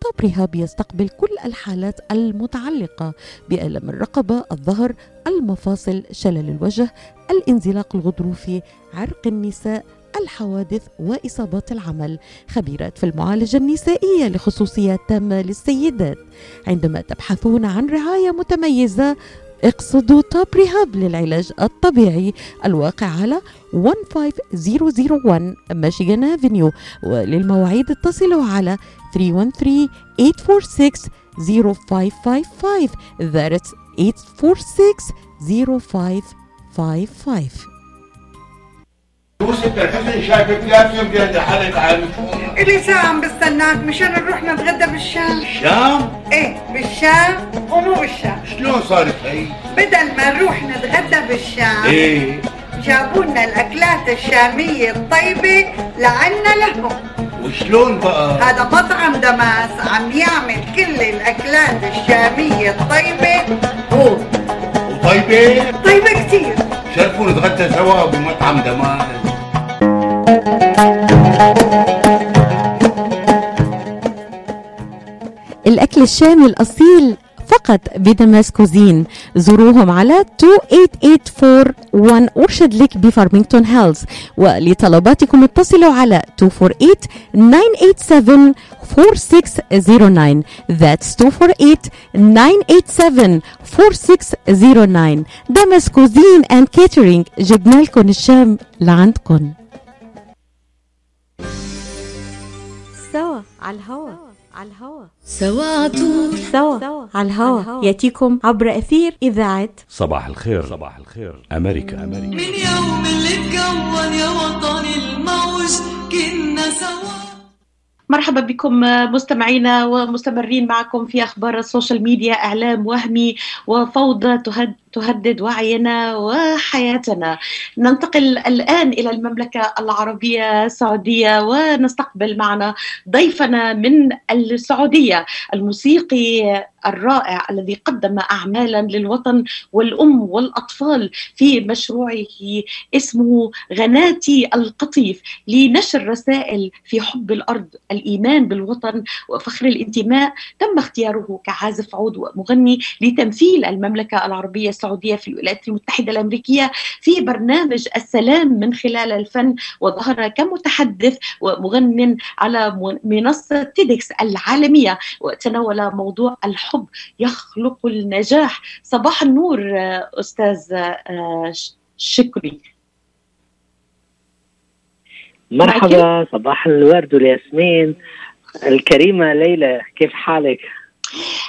طب رهاب يستقبل كل الحالات المتعلقة بألم الرقبة، الظهر، المفاصل، شلل الوجه، الانزلاق الغضروفي، عرق النساء، الحوادث وإصابات العمل. خبيرة في المعالجة النسائية لخصوصيات تامة للسيدات. عندما تبحثون عن رعاية متميزة اقصدوا توب ريهاب للعلاج الطبيعي الواقع على 15001 ميشيغان افنيو وللمواعيد اتصلوا على 313 846 0555 that's 846 0555 يوسف الحسن شايفك لازم قاعد حالك عن إلي ساعة عم بستناك مشان نروح نتغدى بالشام الشام إيه بالشام ومو بالشام شلون صارت هي؟ بدل ما نروح نتغدى بالشام إيه جابوا لنا الأكلات الشامية الطيبة لعنا لهم. وشلون بقى؟ هذا مطعم دماس عم يعمل كل الأكلات الشامية الطيبة هو. وطيبة؟ طيبة كتير. شرفوا نتغدى سوا بمطعم Damas الأكل الشامي الأصيل فقط ب Damas Cuisine. زوروهم على 28841 Orchard Lake ب Farmington Hills ولطلباتكم اتصلوا على 248 987 4609 That's 248 987 4609 Damas Cuisine and Catering جبنا لكم الشام لعندكم. سوا على الهوا. على الهوا سوا عطول سوا على الهوا. يأتيكم عبر أثير إذاعة صباح الخير. صباح الخير. أمريكا. أمريكا من يوم اللي اتكون يا وطني الموج كنا سوا. مرحبا بكم مستمعينا ومستمرين معكم في أخبار السوشيال ميديا إعلام وهمي وفوضى تهد تهدد وعينا وحياتنا. ننتقل الآن إلى المملكة العربية السعودية ونستقبل معنا ضيفنا من السعودية الموسيقي الرائع الذي قدم اعمالا للوطن والأم والأطفال في مشروعه اسمه غناتي القطيف لنشر رسائل في حب الأرض الإيمان بالوطن وفخر الانتماء. تم اختياره كعازف عود ومغني لتمثيل المملكة العربية السعودية في الولايات المتحدة الأمريكية في برنامج السلام من خلال الفن. وظهر كمتحدث ومغن على منصة تيدكس العالمية وتناول موضوع الحب يخلق النجاح. صباح النور أستاذ شكري. مرحبا صباح الورد والياسمين الكريمة ليلى كيف حالك؟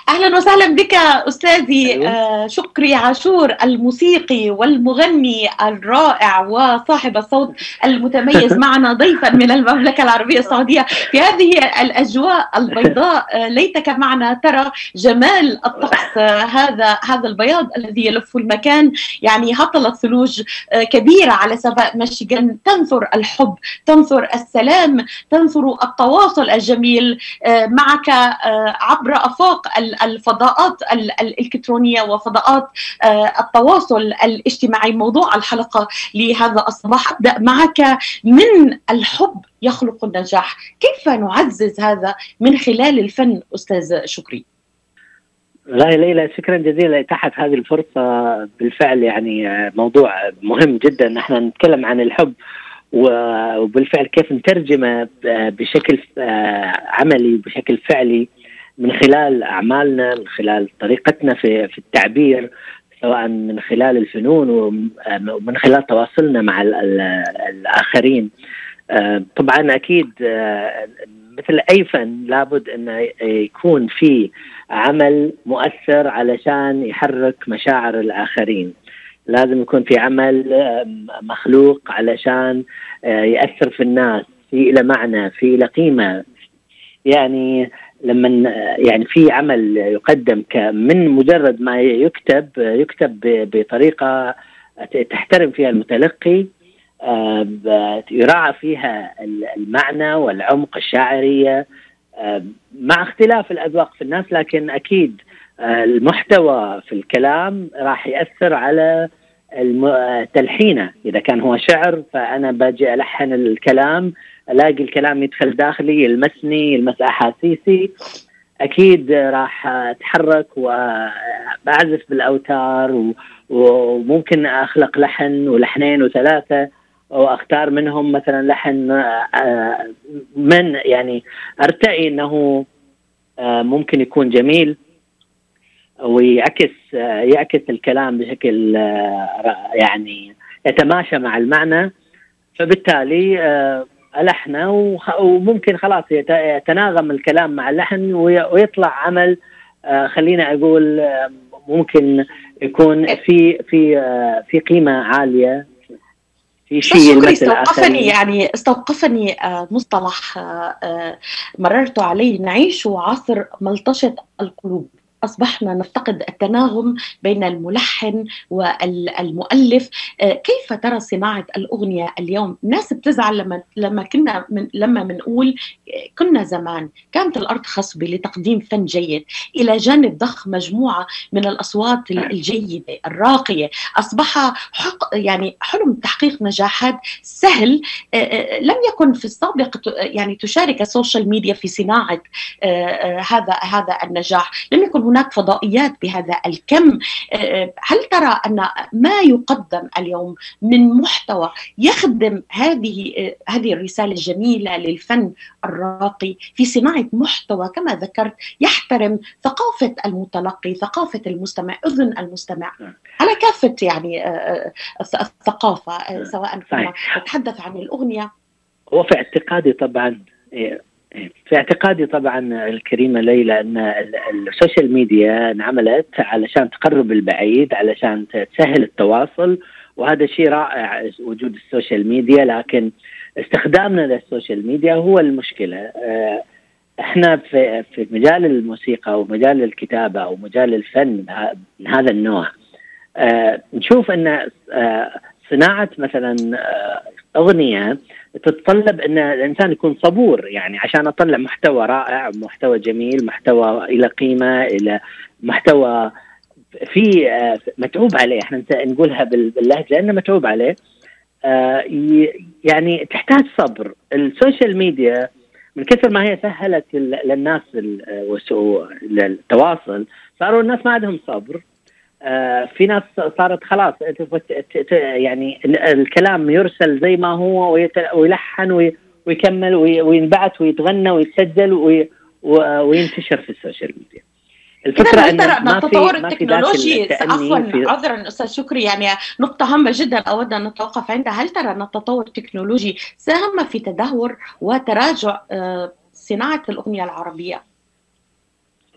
أهلا وسهلا بك أستاذي آه شكري عاشور الموسيقي والمغني الرائع وصاحب الصوت المتميز معنا ضيفا من المملكة العربية السعودية في هذه الأجواء البيضاء. ليتك معنا ترى جمال الطقس آه هذا هذا البياض الذي يلف المكان. يعني هطلت ثلوج آه كبيرة على سماء ميشيغان. تنثر الحب تنثر السلام تنثر التواصل الجميل معك عبر أفاق الفضاءات الإلكترونية وفضاءات التواصل الاجتماعي موضوع الحلقة لهذا الصباح. أبدأ معك. من الحب يخلق النجاح؟ كيف نعزز هذا من خلال الفن أستاذ شكري؟ لا ليلى شكرا جزيلا. تحت هذه الفرصة بالفعل يعني موضوع مهم جدا. نحن نتكلم عن الحب وبالفعل كيف نترجمه بشكل عملي وبشكل فعلي. من خلال أعمالنا من خلال طريقتنا في في التعبير سواء من خلال الفنون ومن خلال تواصلنا مع الآخرين. طبعا أكيد مثل أي فن لابد انه يكون في عمل مؤثر علشان يحرك مشاعر الآخرين. لازم يكون في عمل مخلوق علشان يأثر في الناس في له معنى في له قيمة. يعني لما يعني في عمل يقدم من مجرد ما يكتب يكتب بطريقة تحترم فيها المتلقي يراعى فيها المعنى والعمق الشاعرية مع اختلاف الأذواق في الناس لكن أكيد المحتوى في الكلام راح يأثر على تلحينه. إذا كان هو شعر فأنا باجي ألحن الكلام ألاقي الكلام يدخل داخلي يلمسني يلمس أحاسيسي. أكيد راح أتحرك وأعزف بالأوتار وممكن أخلق لحن ولحنين وثلاثة وأختار منهم مثلا لحن آه، من يعني ارتئي إنه آه، ممكن يكون جميل ويعكس آه، يعكس الكلام بشكل يعني يتماشى مع المعنى. فبالتالي وخ- وممكن خلاص يت- يتناغم الكلام مع اللحن وي- ويطلع عمل آه، خلينا أقول آه، ممكن يكون في في آه، في قيمة عالية في شيء شكري استوقفني يعني استوقفني آه، مصطلح مررت عليه. نعيش عصر ملطشة القلوب. أصبحنا نفتقد التناغم بين الملحن والمؤلف. آه، كيف ترى صناعة الأغنية اليوم؟ الناس بتزعل لما لما كنا من لما بنقول آه، كنا زمان كانت الأرض خصبة لتقديم فن جيد. إلى جانب ضخ مجموعة من الأصوات الجيدة الراقية. أصبح حق يعني حلم تحقيق نجاحات سهل. آه، لم يكن في السابق يعني تشارك ال social media في صناعة آه، هذا هذا النجاح. لم يكن هناك فضائيات بهذا الكم. آه، هل ترى أن ما يقدم اليوم من محتوى يخدم هذه آه، هذه الرسالة الجميلة للفن الراقي في صناعة محتوى كما ذكرت يحترم ثقافة المتلقي ثقافة المستمع أذن المستمع. على كافة يعني آه، آه، الث- الثقافة آه، سواء كنا. نتحدث عن الأغنية. هو في اعتقادي طبعا في اعتقادي طبعا الكريمة ليلى أن ال- السوشيال ميديا انعملت علشان تقرب البعيد علشان تسهل التواصل وهذا شيء رائع وجود ال social media لكن استخدامنا لل social media هو المشكلة. آه، إحنا في في مجال الموسيقى ومجال الكتابة ومجال الفن من هذا النوع. آه، نشوف أن آه، صناعة مثلا أغنية تتطلب إن الإنسان يكون صبور يعني عشان أطلع محتوى رائع محتوى جميل محتوى إله قيمة إله محتوى في آه، متعوب عليه إحنا نقولها بال- باللهجة انه متعوب عليه. آه، يعني تحتاج صبر. ال social media من كثر ما هي سهلت للناس التواصل صاروا الناس ما عندهم صبر. آه، في ناس صارت خلاص يعني ال- الكلام يرسل زي ما هو ويلحن وي- ويكمل وي- وينبعث ويتغنى ويتسجل وينتشر في ال social media الفكرة ان ما التطور التكنولوجي عفوا عذرا أستاذ شكري يعني نقطة هامة جدا أود أن نتوقف عندها هل ترى أن التطور التكنولوجي ساهم في تدهور وتراجع آه، صناعة الأغنية العربية؟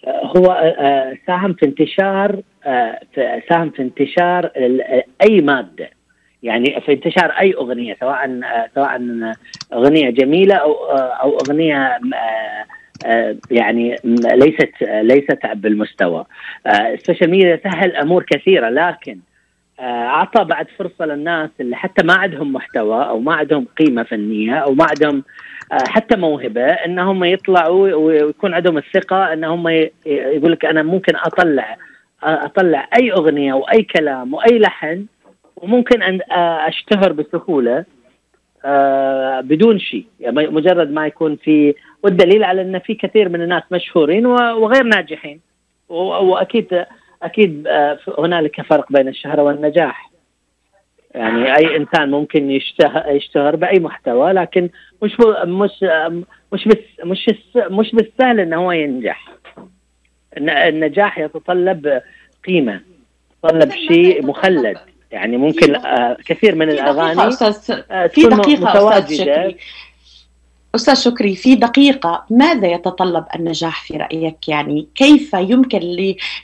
هو آه، ساهم في انتشار آه، ساهم في انتشار أي مادة. يعني في انتشار أي أغنية سواء آه، سواء أغنية جميلة أو آه، أو أغنية آه، آه، يعني ليست آه، ليست بالمستوى. آه، ال social media سهل أمور كثيرة لكن آه، أعطى بعد فرصة للناس اللي حتى ما عندهم محتوى أو ما عندهم قيمة فنية أو ما عندهم آه، حتى موهبة إنهم يطلعوا ويكون عندهم الثقة إنهم ي- يقول لك أنا ممكن أطلع أطلع أي أغنية واي كلام واي لحن وممكن أن آه، أشتهر بسهولة آه، بدون شيء. يعني مجرد ما يكون في والدليل على إن في كثير من الناس مشهورين وغير ناجحين. وأكيد أكيد آه، هنالك فرق بين الشهره والنجاح. يعني أي إنسان ممكن يشتهر يشتهر بأي محتوى لكن مش مش مش بس مش مش بالسهل إنه هو ينجح. الن- النجاح يتطلب قيمة يتطلب شيء مخلد. يعني ممكن آه، كثير من الأغاني آه، في أستاذ متواجدة. شكري. أستاذ شكري في دقيقة ماذا يتطلب النجاح في رأيك يعني كيف يمكن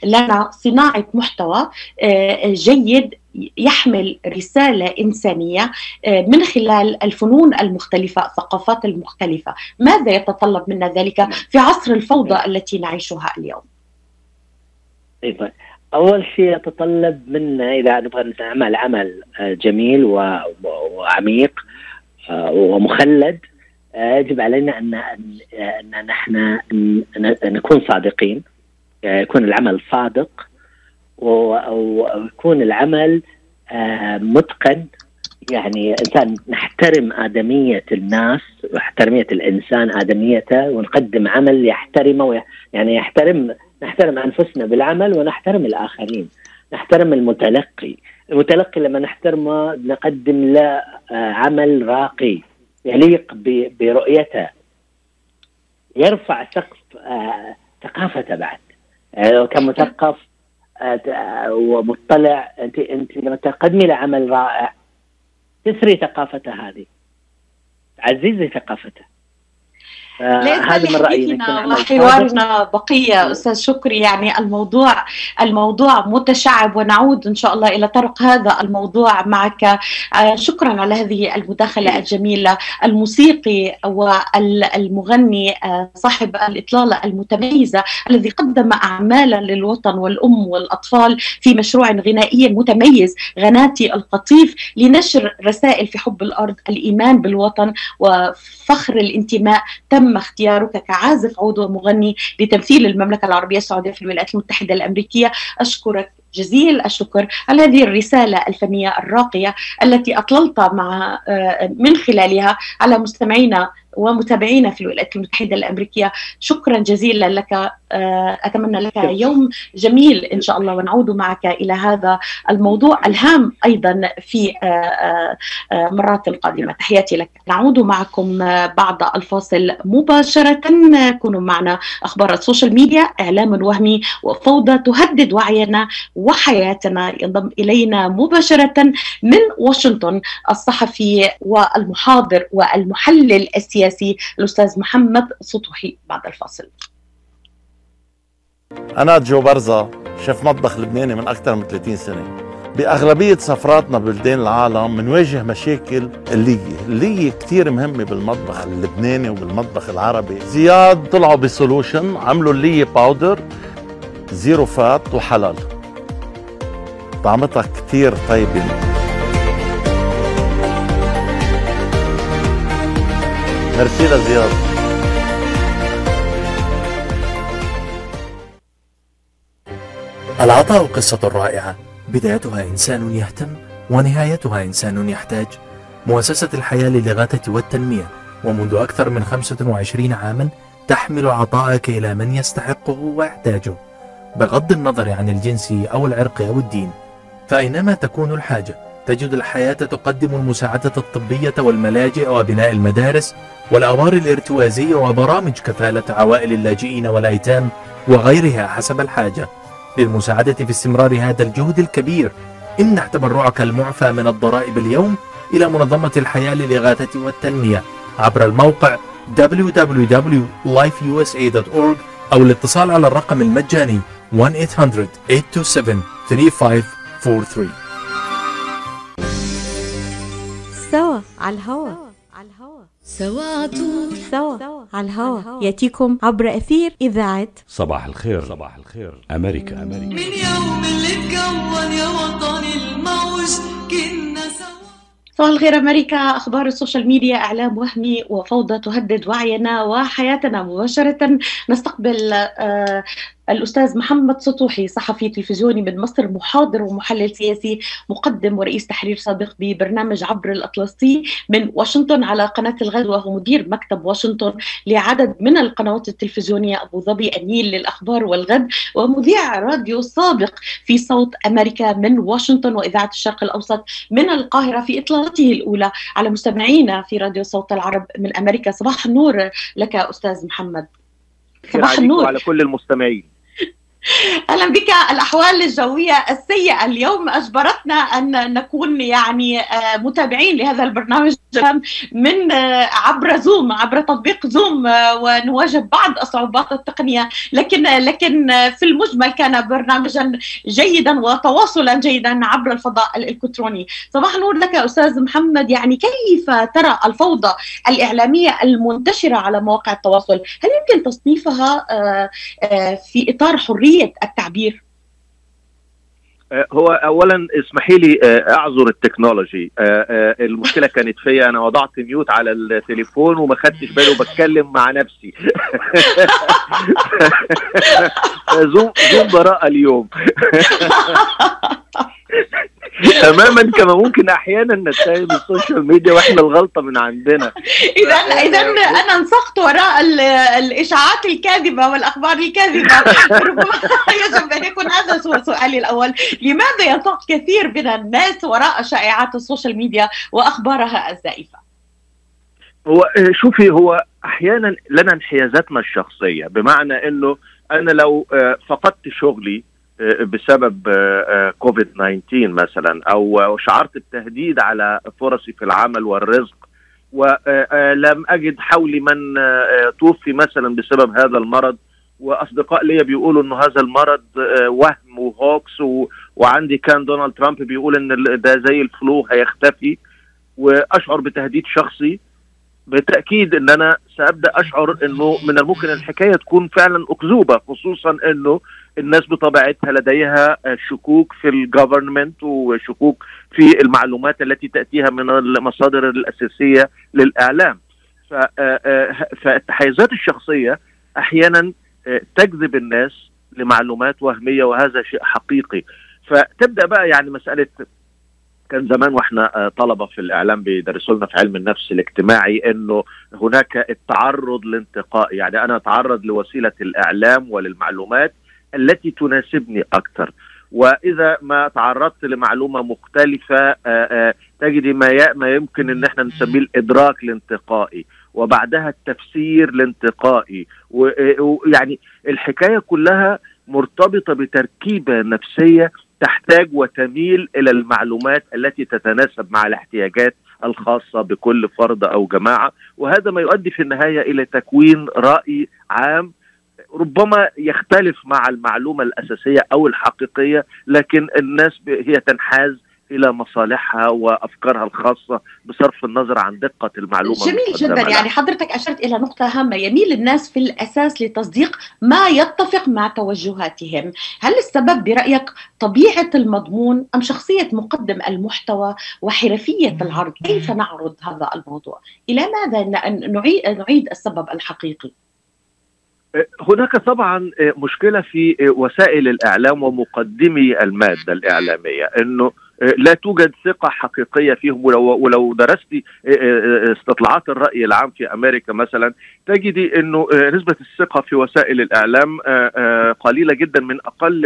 لنا صناعة محتوى آه، جيد يحمل رسالة إنسانية آه، من خلال الفنون المختلفة الثقافات المختلفة ماذا يتطلب منا ذلك في عصر الفوضى التي نعيشها اليوم طيب. أول شيء يتطلب منا إذا نبغى نعمل عمل جميل وعميق آه، ومخلد يجب علينا ان ان نحن نكون صادقين. يكون العمل صادق ويكون العمل آه، متقن. يعني إنسان نحترم آدمية الناس واحترميه الإنسان آدميته ونقدم عمل يحترمه يعني يحترم نحترم أنفسنا بالعمل ونحترم الآخرين. نحترم المتلقي. المتلقي لما نحترمه نقدم له آه، عمل راقي. يليق برؤيته. يرفع سقف آه، ثقافته بعد. آه، ت- آه، ومطلع. أنت أنت لما تقدمي له عمل رائع تثري ثقافته هذه. تعززي ثقافته. هذا من رأيي. وحوارنا بقية. أستاذ شكري يعني الموضوع الموضوع متشعب ونعود إن شاء الله إلى طرق هذا الموضوع معك. آه، شكرا على هذه المداخلة الجميلة. الموسيقي والمغني آه، صاحب الإطلالة المتميزة الذي قدم أعمالا للوطن والأم والأطفال في مشروع غنائي متميز غناتي القطيف لنشر رسائل في حب الأرض الإيمان بالوطن وفخر الانتماء. تم اختيارك كعازف عود ومغني لتمثيل المملكة العربية السعودية في الولايات المتحدة الأمريكية. أشكرك جزيل الشكر على هذه الرسالة الفنية الراقية التي أطللت مع آه، من خلالها على مستمعينا ومتابعينا في الولايات المتحدة الأمريكية. شكرا جزيلا لك. آه، أتمنى لك يوم جميل إن شاء الله ونعود معك إلى هذا الموضوع الهام أيضا في آه، آه، مرات قادمة. تحياتي لك. نعود معكم بعد الفاصل مباشرة. كونوا معنا أخبار ال social media إعلام وهمي وفوضى تهدد وعينا وحياتنا. ينضم إلينا مباشرة من واشنطن الصحفي والمحاضر والمحلل السياسي الأستاذ محمد سطوحي بعد الفاصل. أنا جو برزة شيف مطبخ لبناني من أكثر من 30 سنة. بأغلبية سفراتنا ببلدان العالم بنواجه مشاكل اللية. اللية كتير مهمة بالمطبخ اللبناني وبالمطبخ العربي. زياد طلعوا ب solution عملوا اللية powder zero fat وحلال. طعمتها كتير طيبة. ميرسي لزياد العطاء قصة رائعة. بدايتها إنسان يهتم ونهايتها إنسان يحتاج. مؤسسة الحياة للإغاثة والتنمية ومنذ أكثر من 25 عاما تحمل عطاءك إلى من يستحقه ويحتاجه. بغض النظر عن الجنس أو العرق أو الدين فأينما تكون الحاجة؟ تجد الحياة تقدم المساعدة الطبية والملاجئ وبناء المدارس والأوار الارتوازية وبرامج كفالة عوائل اللاجئين والأيتام وغيرها حسب الحاجة. للمساعدة في استمرار هذا الجهد الكبير امنح تبرعك المعفى من الضرائب اليوم إلى منظمة الحياة للإغاثة والتنمية. عبر الموقع www.lifeusa.org أو الاتصال على الرقم المجاني 1-800-827-3543 سوا على الهوا. سوا عطول سوا على الهوا. يأتيكم عبر أثير إذاعة صباح الخير. صباح الخير. أمريكا أمريكا. من يوم اللي اتكون يا وطني الموج كنا سوا. صباح الخير أمريكا. أخبار ال social media إعلام وهمي وفوضى تهدد وعينا وحياتنا مباشرة. نستقبل آه الأستاذ محمد سطوحي صحفي تلفزيوني من مصر محاضر ومحلل سياسي مقدم ورئيس تحرير سابق ببرنامج عبر الأطلسي من واشنطن على قناة الغد وهو مدير مكتب واشنطن لعدد من القنوات التلفزيونية أبو ظبي النيل للأخبار والغد ومذيع راديو سابق في صوت أمريكا من واشنطن وإذاعة الشرق الأوسط من القاهرة في إطلالته الأولى. على مستمعينا في راديو صوت العرب من أمريكا صباح النور لك أستاذ محمد. صباح النور. وعلى كل المستمعين. أهلا بك. الأحوال الجوية السيئة اليوم. أجبرتنا أن نكون يعني آه، متابعين لهذا البرنامج من آه، عبر زوم عبر تطبيق زوم آه، ونواجه بعض الصعوبات التقنية. لكن لكن في المجمل كان برنامجا جيدا وتواصلا جيدا عبر الفضاء الإلكتروني. صباح النور لك أستاذ محمد. يعني كيف ترى الفوضى الإعلامية المنتشرة على مواقع التواصل؟ هل يمكن تصنيفها في إطار حرية التعبير. آه، هو اولا اسمحي لي آه، أعذر التكنولوجي. آه، المشكلة كانت فيا أنا وضعت mute على التليفون وما خدتش بالي وبتكلم مع نفسي. زوم زوم براءة اليوم. تماما كما ممكن أحيانا نتهم ال social media وإحنا الغلطة من عندنا. اذا اذا أنا انسقت وراء ال- الإشاعات الكاذبة والأخبار الكاذبة. ربما يجب أن يكون هذا هو سؤالي الأول. لماذا ينساق كثير من الناس وراء شائعات ال social media وأخبارها الزائفة؟ هو شوفي هو أحيانا لنا انحيازاتنا الشخصية بمعنى إنه أنا لو آه، فقدت شغلي بسبب آه، آه، كوفيد 19 مثلا أو شعرت بتهديد على فرصي في العمل والرزق. ولم أجد حولي من آه، آه، توفي مثلا بسبب هذا المرض. وأصدقاء ليا بيقولوا إنه هذا المرض آه، وهم وهوكس وعندي كان دونالد ترامب بيقول إن ده زي الفلو هيختفي. وأشعر بتهديد شخصي بالتاكيد إن أنا سأبدأ أشعر إنه من الممكن الحكاية تكون فعلا أكذوبة خصوصا إنه الناس بطبيعتها لديها آه، شكوك في الجفرمنت وشكوك في المعلومات التي تأتيها من المصادر الأساسية للإعلام. آه، آه، فالتحيزات الشخصية أحيانا تجذب الناس لمعلومات وهمية وهذا شيء حقيقي. فتبدأ بقى يعني مسألة كان زمان وإحنا طلبة في الإعلام بيدرسوا لنا في علم النفس الاجتماعي إنه هناك التعرض لانتقاء. يعني أنا أتعرض لوسيلة الإعلام وللمعلومات التي تناسبني أكثر. وإذا ما تعرضت لمعلومة مختلفة آه، آه، تجدي ما ما يمكن إن إحنا نسميه الإدراك الانتقائي وبعدها التفسير الانتقائي. ويعني الحكاية كلها مرتبطة بتركيبة نفسية تحتاج وتميل إلى المعلومات التي تتناسب مع الاحتياجات الخاصة بكل فرد أو جماعة. وهذا ما يؤدي في النهاية إلى تكوين رأي عام ربما يختلف مع المعلومة الأساسية أو الحقيقية لكن الناس هي تنحاز إلى مصالحها وأفكارها الخاصة بصرف النظر عن دقة المعلومة جميل جدا. لها. يعني حضرتك أشرت إلى نقطة هامة. يميل الناس في الأساس لتصديق ما يتفق مع توجهاتهم. هل السبب برأيك طبيعة المضمون أم شخصية مقدم المحتوى وحرفية العرض كيف نعرض هذا الموضوع؟ إلى ماذا نعيد السبب الحقيقي؟ هناك طبعا مشكلة في وسائل الإعلام ومقدمي المادة الإعلامية إنه لا توجد ثقة حقيقية فيهم. ولو, ولو درستي استطلاعات الرأي العام في أمريكا مثلا تجدي أنه نسبة الثقة في وسائل الإعلام قليلة جدا من أقل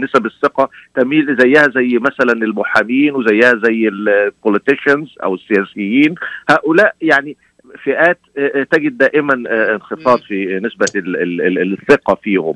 نسب الثقة تميل زيها زي مثلا المحامين وزيها زي ال politicians أو السياسيين. هؤلاء يعني فئات آه، تجد دائما آه، انخفاض في نسبة ال- ال- ال- الثقة فيهم.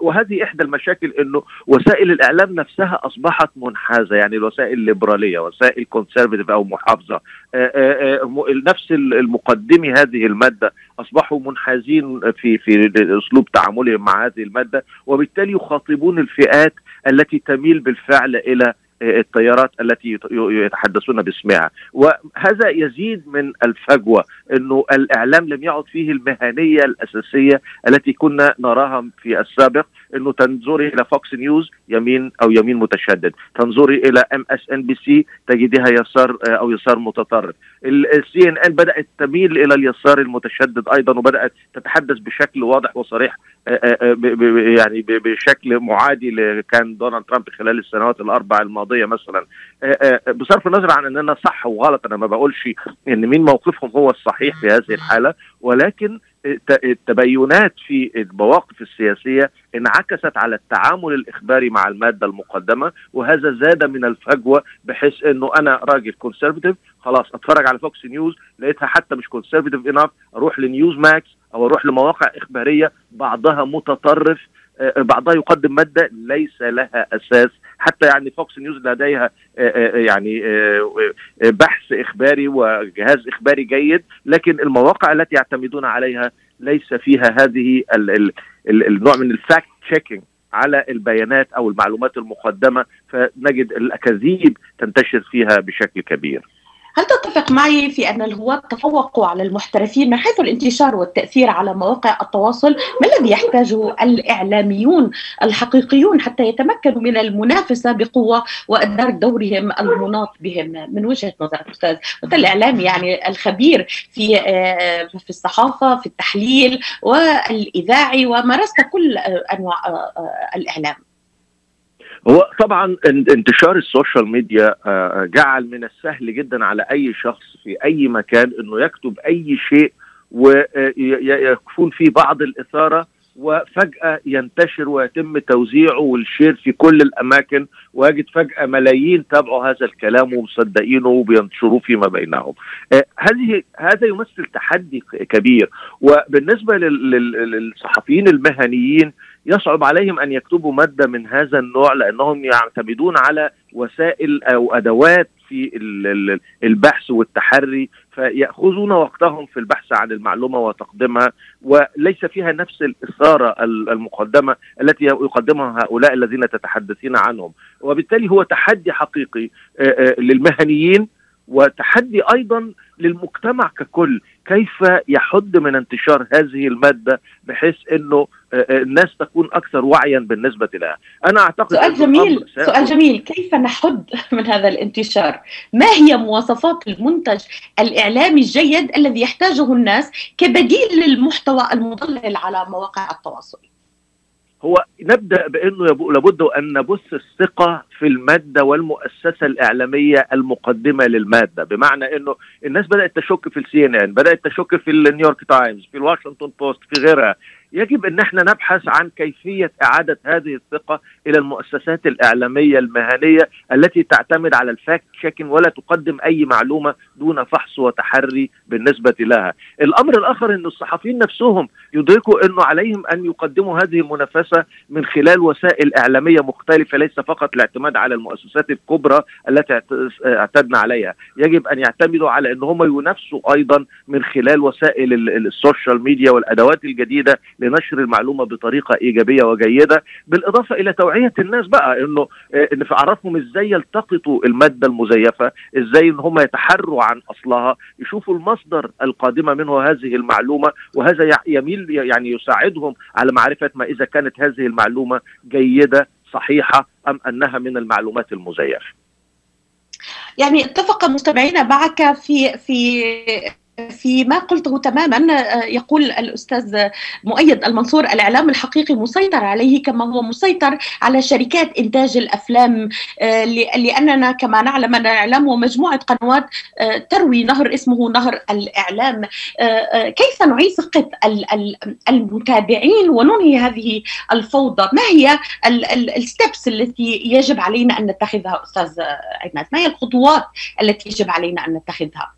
وهذه إحدى المشاكل أنه وسائل الإعلام نفسها أصبحت منحازة يعني الوسائل الليبرالية وسائل conservative أو محافظة آه، آه، آه، م- نفس ال- المقدمي هذه المادة أصبحوا منحازين في في أسلوب تعاملهم مع هذه المادة وبالتالي يخاطبون الفئات التي تميل بالفعل إلى التيارات التي يت- يتحدثون باسمها. وهذا يزيد من الفجوة أنه الإعلام لم يعد فيه المهنية الأساسية التي كنا نراها في السابق أنه تنظري إلى فوكس نيوز يمين أو يمين متشدد تنظري إلى ام اس ان بي سي تجدها يسار آه، أو يسار متطرف. السي ان ان بدأت تميل إلى اليسار المتشدد أيضا وبدأت تتحدث بشكل واضح وصريح آه، آه، يعني بشكل معادي لكان دونالد ترامب خلال السنوات الأربع الماضيه مثلا. آه، آه، بصرف النظر عن اننا صح وغلط أنا ما بقولش إن مين موقفهم هو الصحيح في هذه الحالة ولكن الت- التباينات في المواقف السياسية انعكست على التعامل الإخباري مع المادة المقدمة وهذا زاد من الفجوة بحيث إنه أنا راجل conservative خلاص أتفرج على فوكس نيوز لقيتها حتى مش conservative enough أروح لنيوز ماكس أو أروح لمواقع إخبارية بعضها متطرف آه، بعضها يقدم مادة ليس لها أساس. حتى يعني فوكس نيوز لديها آه، آه، يعني آه، آه، بحث إخباري وجهاز إخباري جيد لكن المواقع التي يعتمدون عليها ليس فيها هذه ال ال ال النوع من ال fact checking على البيانات أو المعلومات المقدمة فنجد الأكاذيب تنتشر فيها بشكل كبير. هل تتفق معي في أن الهواة تفوقوا على المحترفين من حيث الانتشار والتأثير على مواقع التواصل؟ ما الذي يحتاجه الإعلاميون الحقيقيون حتى يتمكنوا من المنافسة بقوة وإدارة دورهم المناط بهم؟ من وجهة نظرك أستاذ أنت الإعلامي يعني الخبير في آه، في الصحافة في التحليل والإذاعي ومارست كل أنواع آه، آه، الإعلام. هو طبعا إن- انتشار ال social media آه، جعل من السهل جدا على أي شخص في أي مكان إنه يكتب أي شيء ويكون فيه بعض الإثارة وفجأة ينتشر ويتم توزيعه وال share في كل الأماكن ويجد فجأة ملايين تابعوا هذا الكلام ومصدقينه وبينشروه فيما بينهم. آه، هذه هذا يمثل تحدي كبير وبالنسبة لل- لل- للصحفيين المهنيين يصعب عليهم أن يكتبوا مادة من هذا النوع لأنهم يعتمدون على وسائل أو أدوات في ال- ال- البحث والتحري فيأخذون وقتهم في البحث عن المعلومة وتقديمها وليس فيها نفس الإثارة ال- المقدمة التي يقدمها هؤلاء الذين تتحدثين عنهم. وبالتالي هو تحدي حقيقي للمهنيين وتحدي أيضا للمجتمع ككل كيف يحد من انتشار هذه المادة بحيث إنه آه، آه، الناس تكون أكثر وعيا بالنسبة لها؟ أنا أعتقد سؤال جميل سؤال جميل. كيف نحد من هذا الانتشار؟ ما هي مواصفات المنتج الإعلامي الجيد الذي يحتاجه الناس كبديل للمحتوى المضلل على مواقع التواصل؟ هو نبدأ بأنه لابد أن نبث الثقة في المادة والمؤسسة الإعلامية المقدمة للمادة. بمعنى أنه الناس بدأت تشك في السي ان ان بدأت تشك في النيويورك تايمز في الواشنطن بوست في غيرها. يجب أن إحنا نبحث عن كيفية إعادة هذه الثقة إلى المؤسسات الإعلامية المهنية التي تعتمد على ال fact checking ولا تقدم أي معلومة دون فحص وتحري بالنسبة لها. الأمر الآخر إن الصحفيين نفسهم يدركوا إنه عليهم أن يقدموا هذه المنافسة من خلال وسائل إعلامية مختلفة ليس فقط الاعتماد على المؤسسات الكبرى التي اعت- اعتدنا عليها، يجب أن يعتمدوا على إن هم ينافسوا أيضا من خلال وسائل ال- ال- ال social media والأدوات الجديدة لنشر المعلومة بطريقة إيجابية وجيدة، بالإضافة إلى توعية الناس بقى إنه آه، إن في عرفهم إزاي يلتقطوا المادة المزيفة، إزاي إن هم يتحروا عن أصلها، يشوفوا المصدر القادمة منه هذه المعلومة وهذا يميل يعني يساعدهم على معرفة ما إذا كانت هذه المعلومة جيدة صحيحة أم أنها من المعلومات المزيفة. يعني اتفق مستمعينا معك في في في ما قلته تماما آه، يقول الأستاذ مؤيد المنصور الإعلام الحقيقي مسيطر عليه كما هو مسيطر على شركات إنتاج الأفلام آه، لأننا كما نعلم أن الإعلام هو مجموعة قنوات آه، تروي نهر اسمه نهر الإعلام. كيف نعيد ثقه ال- ال- المتابعين وننهي هذه الفوضى؟ ما هي الستبس التي يجب علينا أن نتخذها أستاذ عماد ما هي الخطوات التي يجب علينا أن نتخذها؟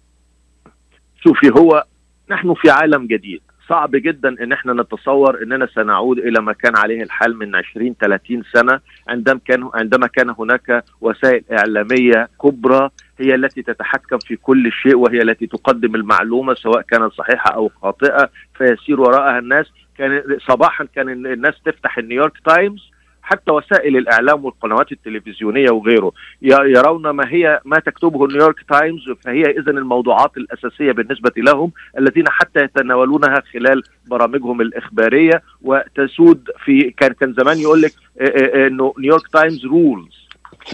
شوفي هو نحن في عالم جديد. صعب جدا إن إحنا نتصور إننا سنعود إلى ما كان عليه الحال من 20 30 سنة عندما كان عندما كان هناك وسائل إعلامية كبرى هي التي تتحكم في كل شيء وهي التي تقدم المعلومة سواء كانت صحيحة أو خاطئة فيسير وراءها الناس. كان صباحا كان الناس تفتح النيويورك تايمز حتى وسائل الإعلام والقنوات التلفزيونية وغيره يرون ما هي ما تكتبه نيويورك تايمز فهي اذا الموضوعات الأساسية بالنسبة لهم الذين حتى يتناولونها خلال برامجهم الإخبارية. وتسود في كان كان زمان يقول لك آه، آه، إنه نيويورك تايمز rules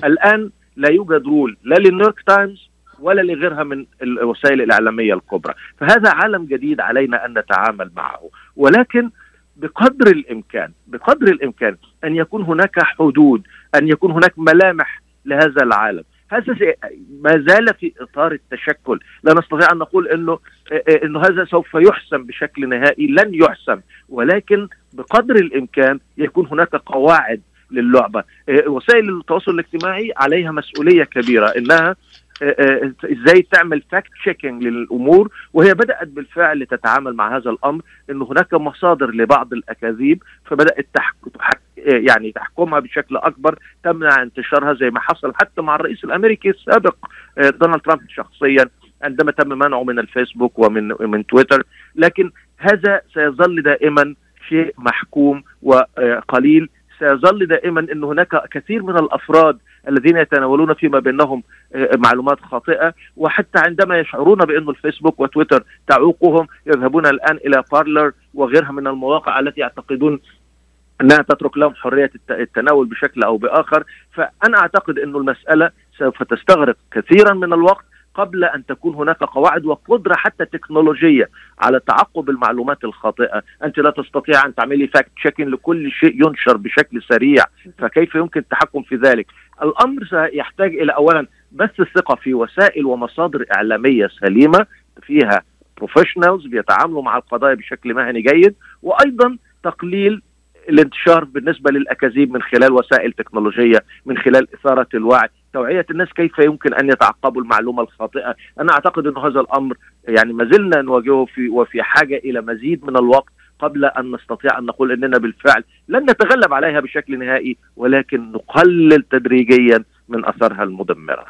الآن لا يوجد rule لا للنيويورك تايمز ولا لغيرها من الوسائل الإعلامية الكبرى. فهذا عالم جديد علينا أن نتعامل معه. ولكن بقدر الإمكان بقدر الإمكان أن يكون هناك حدود أن يكون هناك ملامح لهذا العالم. هذا ما زال في إطار التشكل. لا نستطيع أن نقول إنه إنه هذا سوف يحسم بشكل نهائي لن يحسم. ولكن بقدر الإمكان يكون هناك قواعد للعبة. وسائل التواصل الاجتماعي عليها مسؤولية كبيرة إنها إزاي تعمل fact checking للأمور وهي بدأت بالفعل تتعامل مع هذا الأمر انه هناك مصادر لبعض الأكاذيب فبدأت تحك... تحك... يعني تحكمها بشكل أكبر تمنع انتشارها زي ما حصل حتى مع الرئيس الأمريكي السابق دونالد ترامب شخصيا عندما تم منعه من الفيسبوك ومن من تويتر. لكن هذا سيظل دائما شيء محكوم وقليل سيظل دائما إن هناك كثير من الأفراد الذين يتناولون فيما بينهم معلومات خاطئة. وحتى عندما يشعرون بأن الفيسبوك وتويتر تعوقهم يذهبون الآن إلى بارلر وغيرها من المواقع التي يعتقدون أنها تترك لهم حرية التناول بشكل أو بآخر. فأنا أعتقد انه المسألة سوف تستغرق كثيرا من الوقت قبل أن تكون هناك قواعد وقدرة حتى تكنولوجية على تعقب المعلومات الخاطئة، أنت لا تستطيع أن تعملي fact checking لكل شيء ينشر بشكل سريع، فكيف يمكن التحكم في ذلك؟ الأمر سيحتاج إلى اولا بس الثقة في وسائل ومصادر إعلامية سليمة فيها professionals بيتعاملوا مع القضايا بشكل مهني جيد وأيضا تقليل الانتشار بالنسبة للأكاذيب من خلال وسائل تكنولوجية من خلال إثارة الوعي توعية الناس كيف يمكن أن يتعقبوا المعلومة الخاطئة. أنا أعتقد إن هذا الأمر يعني ما زلنا نواجهه في وفي حاجة إلى مزيد من الوقت. قبل أن نستطيع أن نقول إننا بالفعل لن نتغلب عليها بشكل نهائي ولكن نقلل تدريجيا من اثارها المدمرة.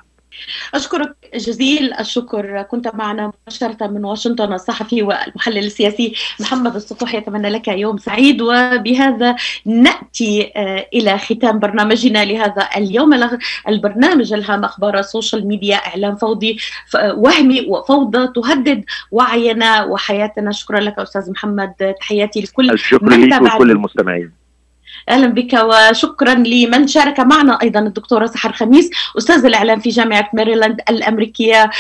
أشكرك جزيل الشكر. كنت معنا مباشرة من واشنطن الصحفي والمحلل السياسي محمد السطوح يتمنى لك يوم سعيد وبهذا نأتي آه، إلى ختام برنامجنا لهذا اليوم. البرنامج الهام أخبار ال social media إعلام فوضي وهمي وفوضى تهدد وعينا وحياتنا. شكرا لك أستاذ محمد. تحياتي لكل الشكر لك وكل المستمعين. أهلا بك وشكرا لمن شارك معنا أيضا الدكتوره سحر خميس أستاذ الإعلام في جامعة ماريلاند الأمريكية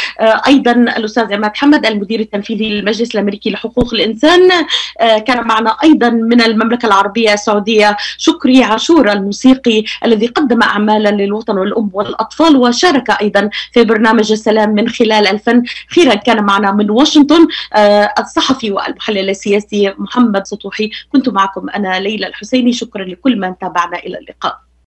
أيضا الأستاذ عماد حمد المدير التنفيذي للمجلس الأمريكي لحقوق الإنسان كان معنا أيضا من المملكة العربية السعودية شكري عاشور الموسيقي الذي قدم اعمالا للوطن والأم والأطفال وشارك أيضا في برنامج السلام من خلال الفن. خيرا كان معنا من واشنطن آه، الصحفي والمحلل السياسي محمد سطوحي. كنت معكم أنا ليلى الحسيني. شكرا لكل من تابعنا إلى اللقاء.